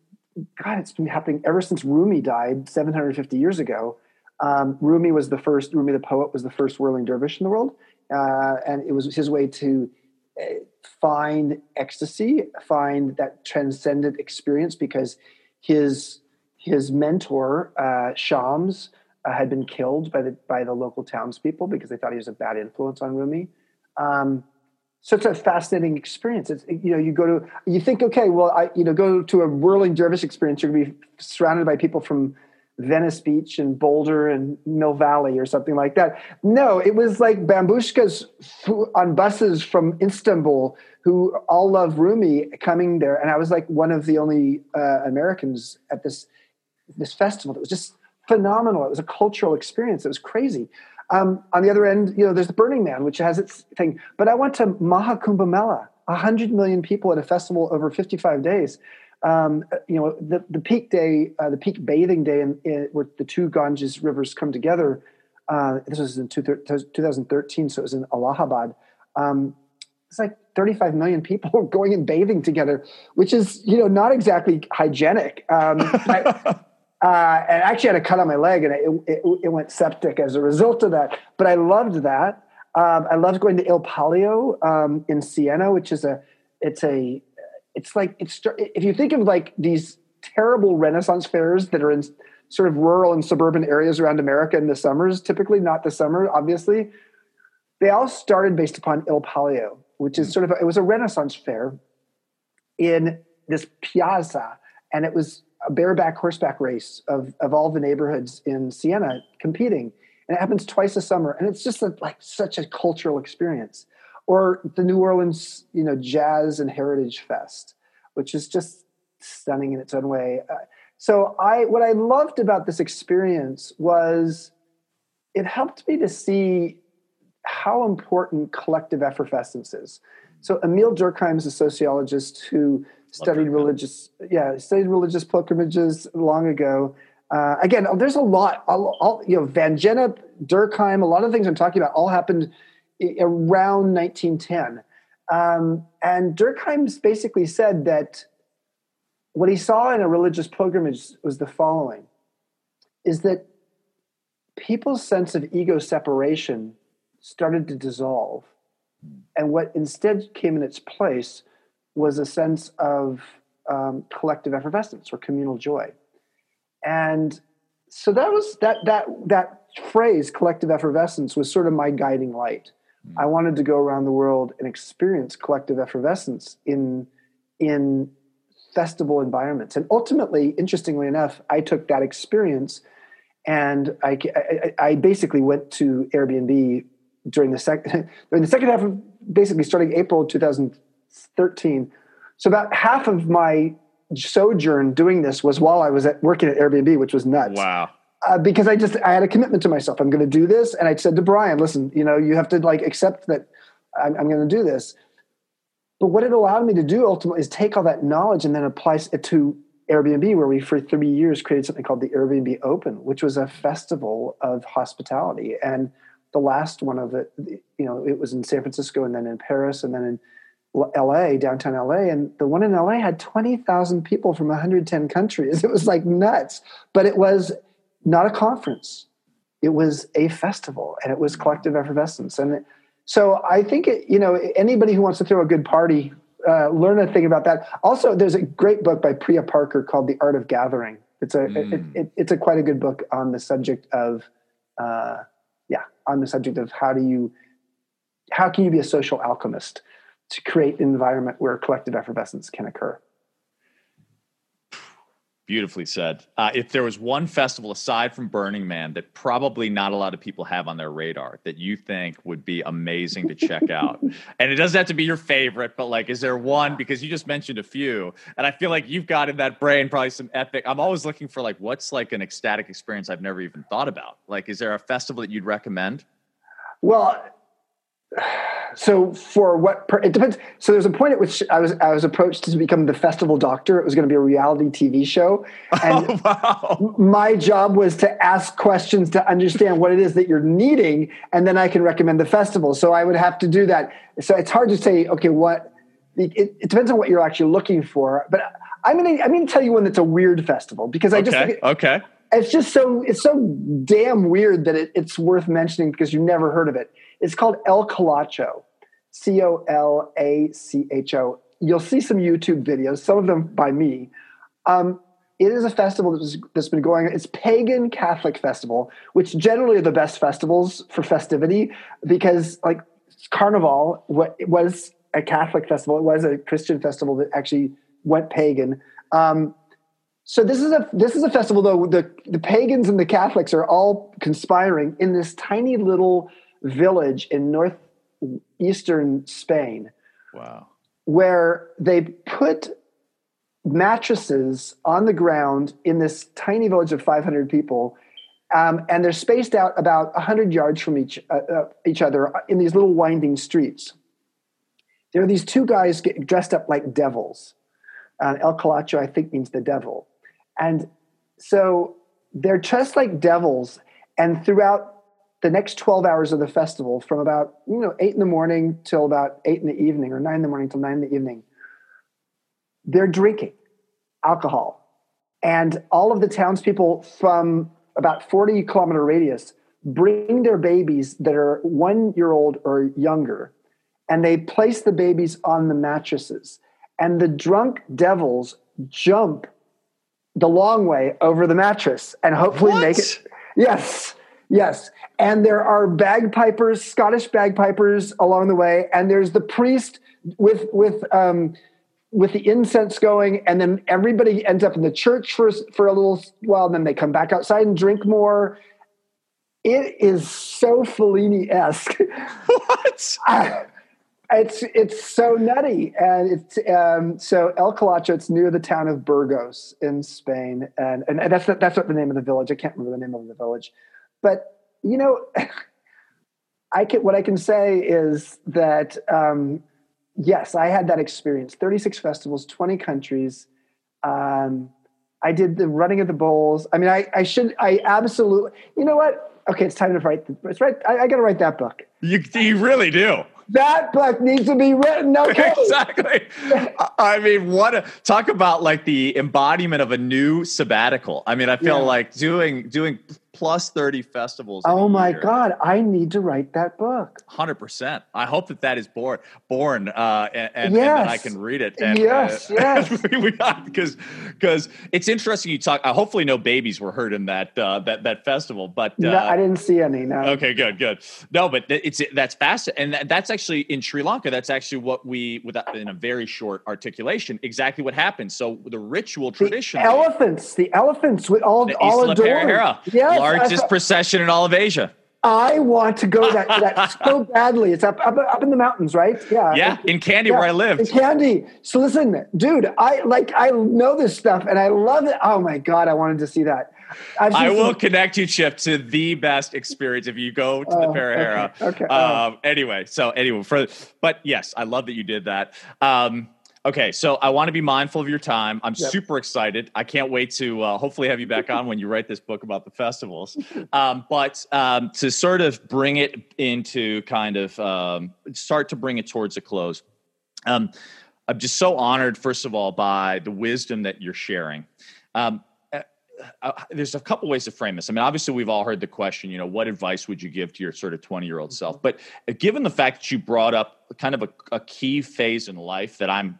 God, it's been happening ever since Rumi died 750 years ago. Um, Rumi was the first, Rumi the poet was the first whirling dervish in the world uh, and it was his way to find ecstasy, find that transcendent experience, because his his mentor uh, Shams uh, had been killed by the by the local townspeople because they thought he was a bad influence on Rumi. Um, so it's a fascinating experience. It's you know you go to you think okay well I you know go to a whirling dervish experience you're going to be surrounded by people from Venice Beach and Boulder and Mill Valley or something like that. No, it was like bambushkas on buses from Istanbul who all love Rumi coming there, and I was like one of the only uh, Americans at this this festival. It was just phenomenal. It was a cultural experience. It was crazy. Um, on the other end, you know, there's the Burning Man, which has its thing. But I went to Mahakumbh Mela, 100 million people at a festival over 55 days um, you know, the, the peak day, uh, the peak bathing day, in, in, where the two Ganges rivers come together. Uh, this was in two, 2013, so it was in Allahabad. Um, it's like 35 million people going and bathing together, which is, you know, not exactly hygienic. Um, I, uh, and I actually had a cut on my leg, and it, it, it, went septic as a result of that. But I loved that. Um, I loved going to Il Palio um, in Siena, which is a it's a it's like it's if you think of like these terrible Renaissance fairs that are in sort of rural and suburban areas around America in the summers, typically not the summer, obviously. They all started based upon Il Palio, which is hmm. sort of a, it was a Renaissance fair in this piazza, and it was a bareback horseback race of of all the neighborhoods in Siena competing, and it happens twice a summer, and it's just a, like such a cultural experience or the New Orleans, you know, Jazz and Heritage Fest, which is just stunning in its own way. Uh, so I, what I loved about this experience was it helped me to see how important collective effervescence is. So Émile Durkheim is a sociologist who studied religious, yeah, studied religious pilgrimages long ago. Uh, again, there's a lot. You know, Van Gennep, Durkheim, a lot of things I'm talking about all happened around 1910. Um, and Durkheim basically said that what he saw in a religious pilgrimage was the following is that people's sense of ego separation started to dissolve. And what instead came in its place was a sense of um, collective effervescence or communal joy. And so that was that that that phrase collective effervescence was sort of my guiding light I mm. wanted to go around the world and experience collective effervescence in in festival environments. And ultimately, interestingly enough, I took that experience and I, I, I basically went to Airbnb during the second during the second half of basically starting April 2013. So about half of my sojourn doing this was while I was at, working at Airbnb, which was nuts. Wow uh, because I just I had a commitment to myself. I'm going to do this, and I said to Brian, "Listen, you know, you have to like accept that I'm, I'm going to do this." But what it allowed me to do ultimately is take all that knowledge and then apply it to Airbnb, where we for three years created something called the Airbnb Open, which was a festival of hospitality. And the last one of it, you know, it was in San Francisco and then in Paris and then in LA, downtown LA, and the one in LA had 20,000 people from 110 countries. It was like nuts, but it was not a conference. It was a festival and it was collective effervescence. And so I think, it, you know, anybody who wants to throw a good party, uh, learn a thing about that. Also, there's a great book by Priya Parker called The Art of Gathering. It's a, mm. it, it, it's a quite a good book on the subject of, uh, yeah, on the subject of how do you, how can you be a social alchemist to create an environment where collective effervescence can occur? Beautifully said. Uh, if there was one festival aside from Burning Man that probably not a lot of people have on their radar that you think would be amazing to check out, and it doesn't have to be your favorite, but like, is there one? Because you just mentioned a few, and I feel like you've got in that brain probably some epic. I'm always looking for like, what's like an ecstatic experience I've never even thought about. Like, is there a festival that you'd recommend? Well, so for what per, it depends. So there's a point at which i was i was approached to become the festival doctor. It was going to be a reality tv show. And oh, wow. my job was to ask questions to understand what it is that you're needing and then i can recommend the festival. So i would have to do that. So it's hard to say okay what it, it depends on what you're actually looking for. But i'm going to i'm going to tell you one that's a weird festival because i okay. just okay. it's just so it's so damn weird that it, it's worth mentioning because you never heard of it it's called El Colacho, C O L A C H O. You'll see some YouTube videos, some of them by me. Um, it is a festival that's, that's been going. It's pagan Catholic festival, which generally are the best festivals for festivity because, like Carnival, was a Catholic festival. It was a Christian festival that actually went pagan. Um, So this is a this is a festival though the the pagans and the Catholics are all conspiring in this tiny little village in northeastern Spain. Wow. Where they put mattresses on the ground in this tiny village of 500 people um, and they're spaced out about 100 yards from each, uh, uh, each other in these little winding streets. There are these two guys dressed up like devils. Uh, El Colacho, I think, means the devil. And so they're dressed like devils. And throughout the next 12 hours of the festival, from about you know 8 in the morning till about 8 in the evening, or 9 in the morning till 9 in the evening, they're drinking alcohol. And all of the townspeople from about 40 kilometer radius bring their babies that are one year old or younger and they place the babies on the mattresses and the drunk devils jump the long way over the mattress and hopefully what? make it yes yes and there are bagpipers scottish bagpipers along the way and there's the priest with with um, with the incense going, and then everybody ends up in the church for for a little while, and then they come back outside and drink more. It is so Fellini esque. What? it's it's so nutty, and it's um, so El Colacho. It's near the town of Burgos in Spain, and and that's that's what the name of the village. I can't remember the name of the village, but you know. I can, what I can say is that um, yes, I had that experience. 36 festivals, 20 countries. Um, I did the running of the bulls. I mean, I, I should, I absolutely, you know what? Okay, it's time to write. The, it's right. I, I got to write that book. You, you really do. That book needs to be written. Okay. exactly. I mean, what a, talk about like the embodiment of a new sabbatical. I mean, I feel Yeah. like doing doing plus 30 festivals. Oh my year. God, I need to write that book. Hundred percent. I hope that that is born, born, uh, and, and, and that I can read it. And, Yes, uh, yes. because because it's interesting. You talk. Uh, hopefully, no babies were hurt in that uh, that that festival. But uh, no, I didn't see any. No. Okay, good, good. No, but it's that's fascinating, and that's actually in Sri Lanka. That's actually what we, without in a very short articulation, exactly what happened. So the ritual tradition, elephants, the elephants with all the all adorned. Yes, largest procession in all of Asia. I want to go that that so badly. It's up, up up in the mountains, right? Yeah. Yeah, in Kandy, where I In lived. Kandy. So listen, dude, I like I know this stuff and I love it. Oh my god, I wanted to see that. I've will some- connect you, Chip, to the best experience if you go to the Oh, Perahera. okay, okay. Um, anyway, so anyway, for but yes, I love that you did that. Um, okay, so I want to be mindful of your time. I'm Yep. super excited. I can't wait to uh, hopefully have you back on when you write this book about the festivals. Um, but um, to sort of bring it into kind of um, start to bring it towards a close. Um, I'm just so honored, first of all, by the wisdom that you're sharing. Um, uh, uh, there's a couple ways to frame this. I mean, obviously, we've all heard the question, you know, what advice would you give to your sort of 20 year old self? But uh, given the fact that you brought up kind of a, a key phase in life that I'm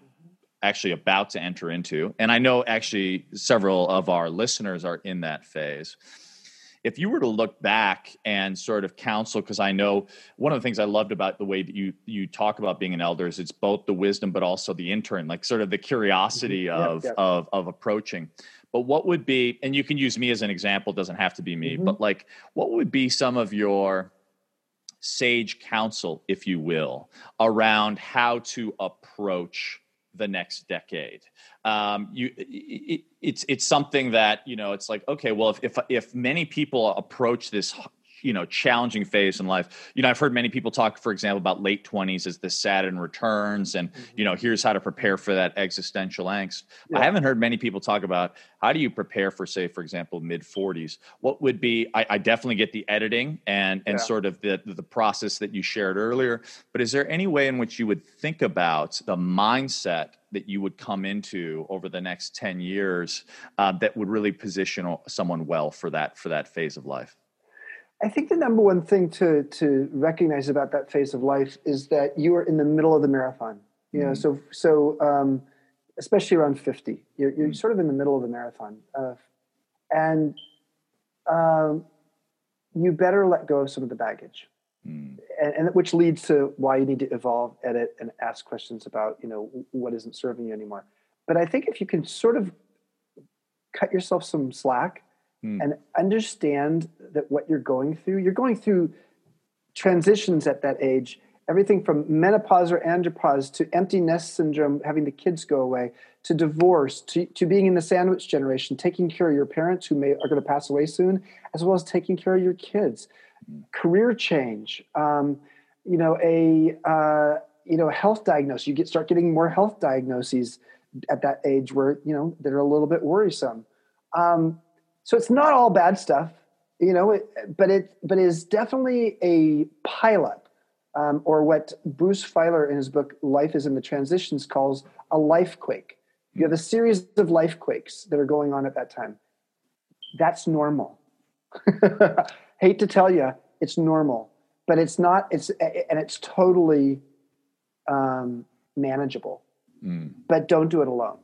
actually about to enter into, and I know actually several of our listeners are in that phase. If you were to look back and sort of counsel, because I know one of the things I loved about the way that you you talk about being an elder is it's both the wisdom but also the intern, like sort of the curiosity Yep, of yep. of of approaching. But what would be, and you can use me as an example, doesn't have to be me, Mhm. but like what would be some of your sage counsel, if you will, around how to approach the next decade? Um, you, it, it's it's something that you know. It's like okay, well, if if if many people approach this you know challenging phase in life. You know i've heard many people talk for example about late 20s as the saturn returns and you know here's how to prepare for that existential angst. I haven't heard many people talk about how do you prepare for say for example mid 40s what would be I, I definitely get the editing and and Yeah. sort of the the process that you shared earlier but is there any way in which you would think about the mindset that you would come into over the next 10 years uh, that would really position someone well for that for that phase of life I think the number one thing to to recognize about that phase of life is that you are in the middle of the marathon. You know, Mhm. so so um, especially around fifty, you're, you're Mhm. sort of in the middle of the marathon, uh, and um, you better let go of some of the baggage, Mm. and, and which leads to why you need to evolve, edit, and ask questions about you know what isn't serving you anymore. But I think if you can sort of cut yourself some slack Hmm. and understand that what you're going through, you're going through transitions at that age, everything from menopause or andropause to empty nest syndrome, having the kids go away, to divorce, to, to being in the sandwich generation, taking care of your parents who may are going to pass away soon, as well as taking care of your kids, career change, um, you know, a uh, you know health diagnosis. You get start getting more health diagnoses at that age where you know that are a little bit worrisome. Um, so it's not all bad stuff, you know, it, but it but it is definitely a pileup, um, or what Bruce Feiler in his book "Life Is in the Transitions" calls a life quake. You have a series of life quakes that are going on at that time. That's normal. Hate to tell you, it's normal, but it's not. It's and it's totally um, manageable. Mm. But don't do it alone.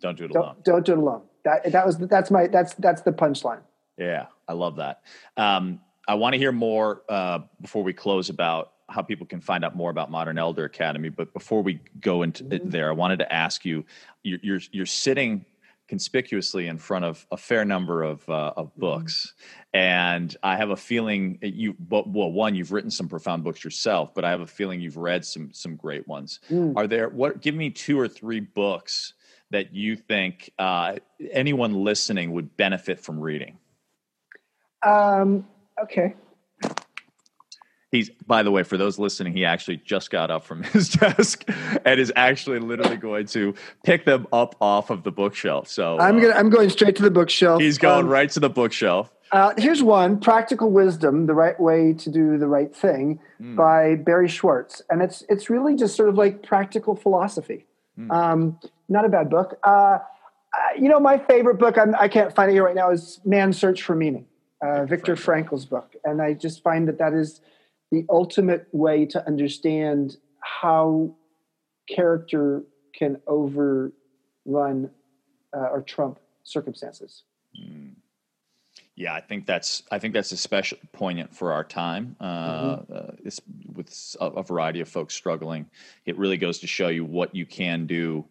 Don't do it alone. Don't, don't do it alone. That that was that's my that's that's the punchline. Yeah, I love that. Um, I want to hear more uh, before we close about how people can find out more about Modern Elder Academy. But before we go into Mm-hmm. there, I wanted to ask you: you're you're, you're sitting conspicuously in front of a fair number of uh, of Mm-hmm. books, and I have a feeling you. Well, well, one, you've written some profound books yourself, but I have a feeling you've read some some great ones. Mm. Are there what? Give me two or three books that you think uh, anyone listening would benefit from reading. Um, okay. He's, by the way, for those listening, he actually just got up from his desk and is actually literally going to pick them up off of the bookshelf. So I'm uh, gonna I'm going straight to the bookshelf. he's going Um, right to the bookshelf. Uh, here's one: "Practical Wisdom: The Right Way to Do the Right Thing" Mm. by Barry Schwartz, and it's it's really just sort of like practical philosophy. Mm. Um, not a bad book. Uh, uh, you know, my favorite book I'm, I can't find it here right now is "Man's Search for Meaning," uh, Viktor Frankl's book, and I just find that that is the ultimate way to understand how character can overrun uh, or trump circumstances. Mm. Yeah, I think that's I think that's especially poignant for our time. Uh, Mm-hmm. uh, it's, with a, a variety of folks struggling, it really goes to show you what you can do.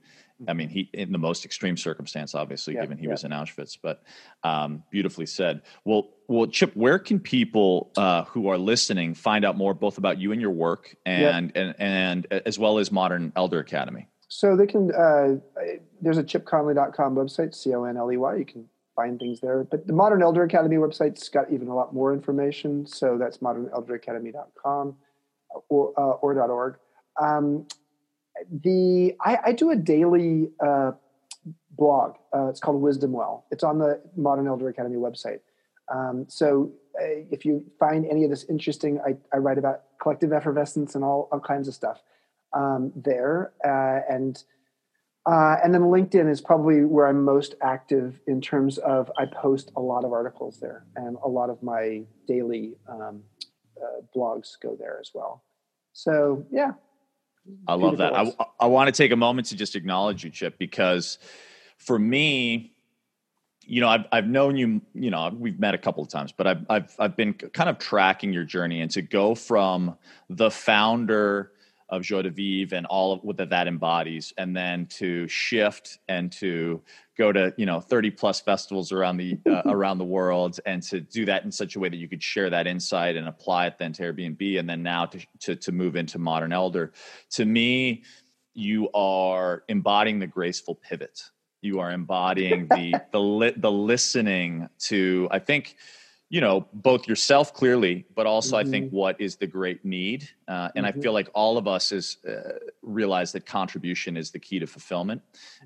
I mean, he in the most extreme circumstance, obviously, Yeah, given he yeah. was in Auschwitz. But um, beautifully said. Well, well, Chip, where can people uh, who are listening find out more both about you and your work, and and and as well as Modern Elder Academy? So they can. Uh, there's a chipconley.com website, C O N L E Y. You can find things there. But the Modern Elder Academy website's got even a lot more information. So that's modernelderacademy.com or uh, or .org. Um, the I, I do a daily uh, blog. Uh, it's called Wisdom Well. It's on the Modern Elder Academy website. Um, so uh, if you find any of this interesting, I, I write about collective effervescence and all, all kinds of stuff um, there. Uh, and uh, and then LinkedIn is probably where I'm most active in terms of I post a lot of articles there, and a lot of my daily um, uh, blogs go there as well. So yeah, I love that. I, I want to take a moment to just acknowledge you, Chip, because for me, you know, I've, I've known you, you know, we've met a couple of times, but I've, I've, I've been kind of tracking your journey and to go from the founder of Joie de Vivre and all of what that, that embodies, and then to shift and to go to, you know, 30 plus festivals around the, uh, around the world and to do that in such a way that you could share that insight and apply it then to Airbnb. And then now to, to, to move into modern elder to me, you are embodying the graceful pivot you are embodying the the li- the listening to i think you know both yourself clearly but also Mm-hmm. i think what is the great need uh, and Mhm. i feel like all of us is uh, realize that contribution is the key to fulfillment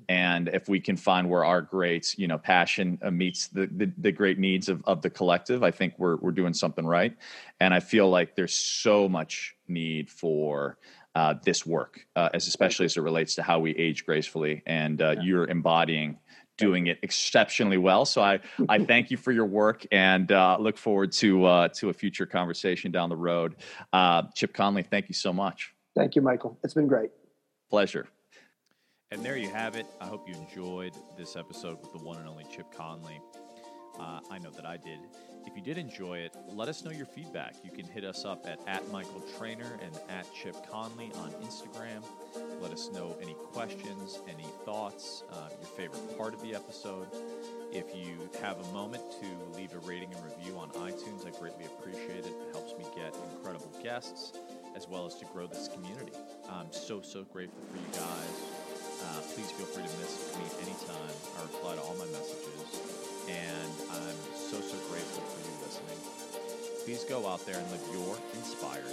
and if we can find where our great you know passion uh, meets the, the the great needs of of the collective i think we're we're doing something right and i feel like there's so much need for uh, this work, uh, as especially as it relates to how we age gracefully, and uh, you're embodying doing it exceptionally well. So I I thank you for your work and uh, look forward to uh, to a future conversation down the road. Uh, Chip Conley, thank you so much. thank you, Michael. It's been great. Pleasure. And there you have it. I hope you enjoyed this episode with the one and only Chip Conley. Uh, I know that I did. If you did enjoy it, let us know your feedback. You can hit us up at, at Michael Trainer and at Chip Conley on Instagram. Let us know any questions, any thoughts, uh, your favorite part of the episode. If you have a moment to leave a rating and review on iTunes, I greatly appreciate it. It helps me get incredible guests as well as to grow this community. I'm so, so grateful for you guys. Uh, please feel free to message me anytime. I reply to all my messages. And I'm so, so grateful for you listening. Please go out there and live your inspired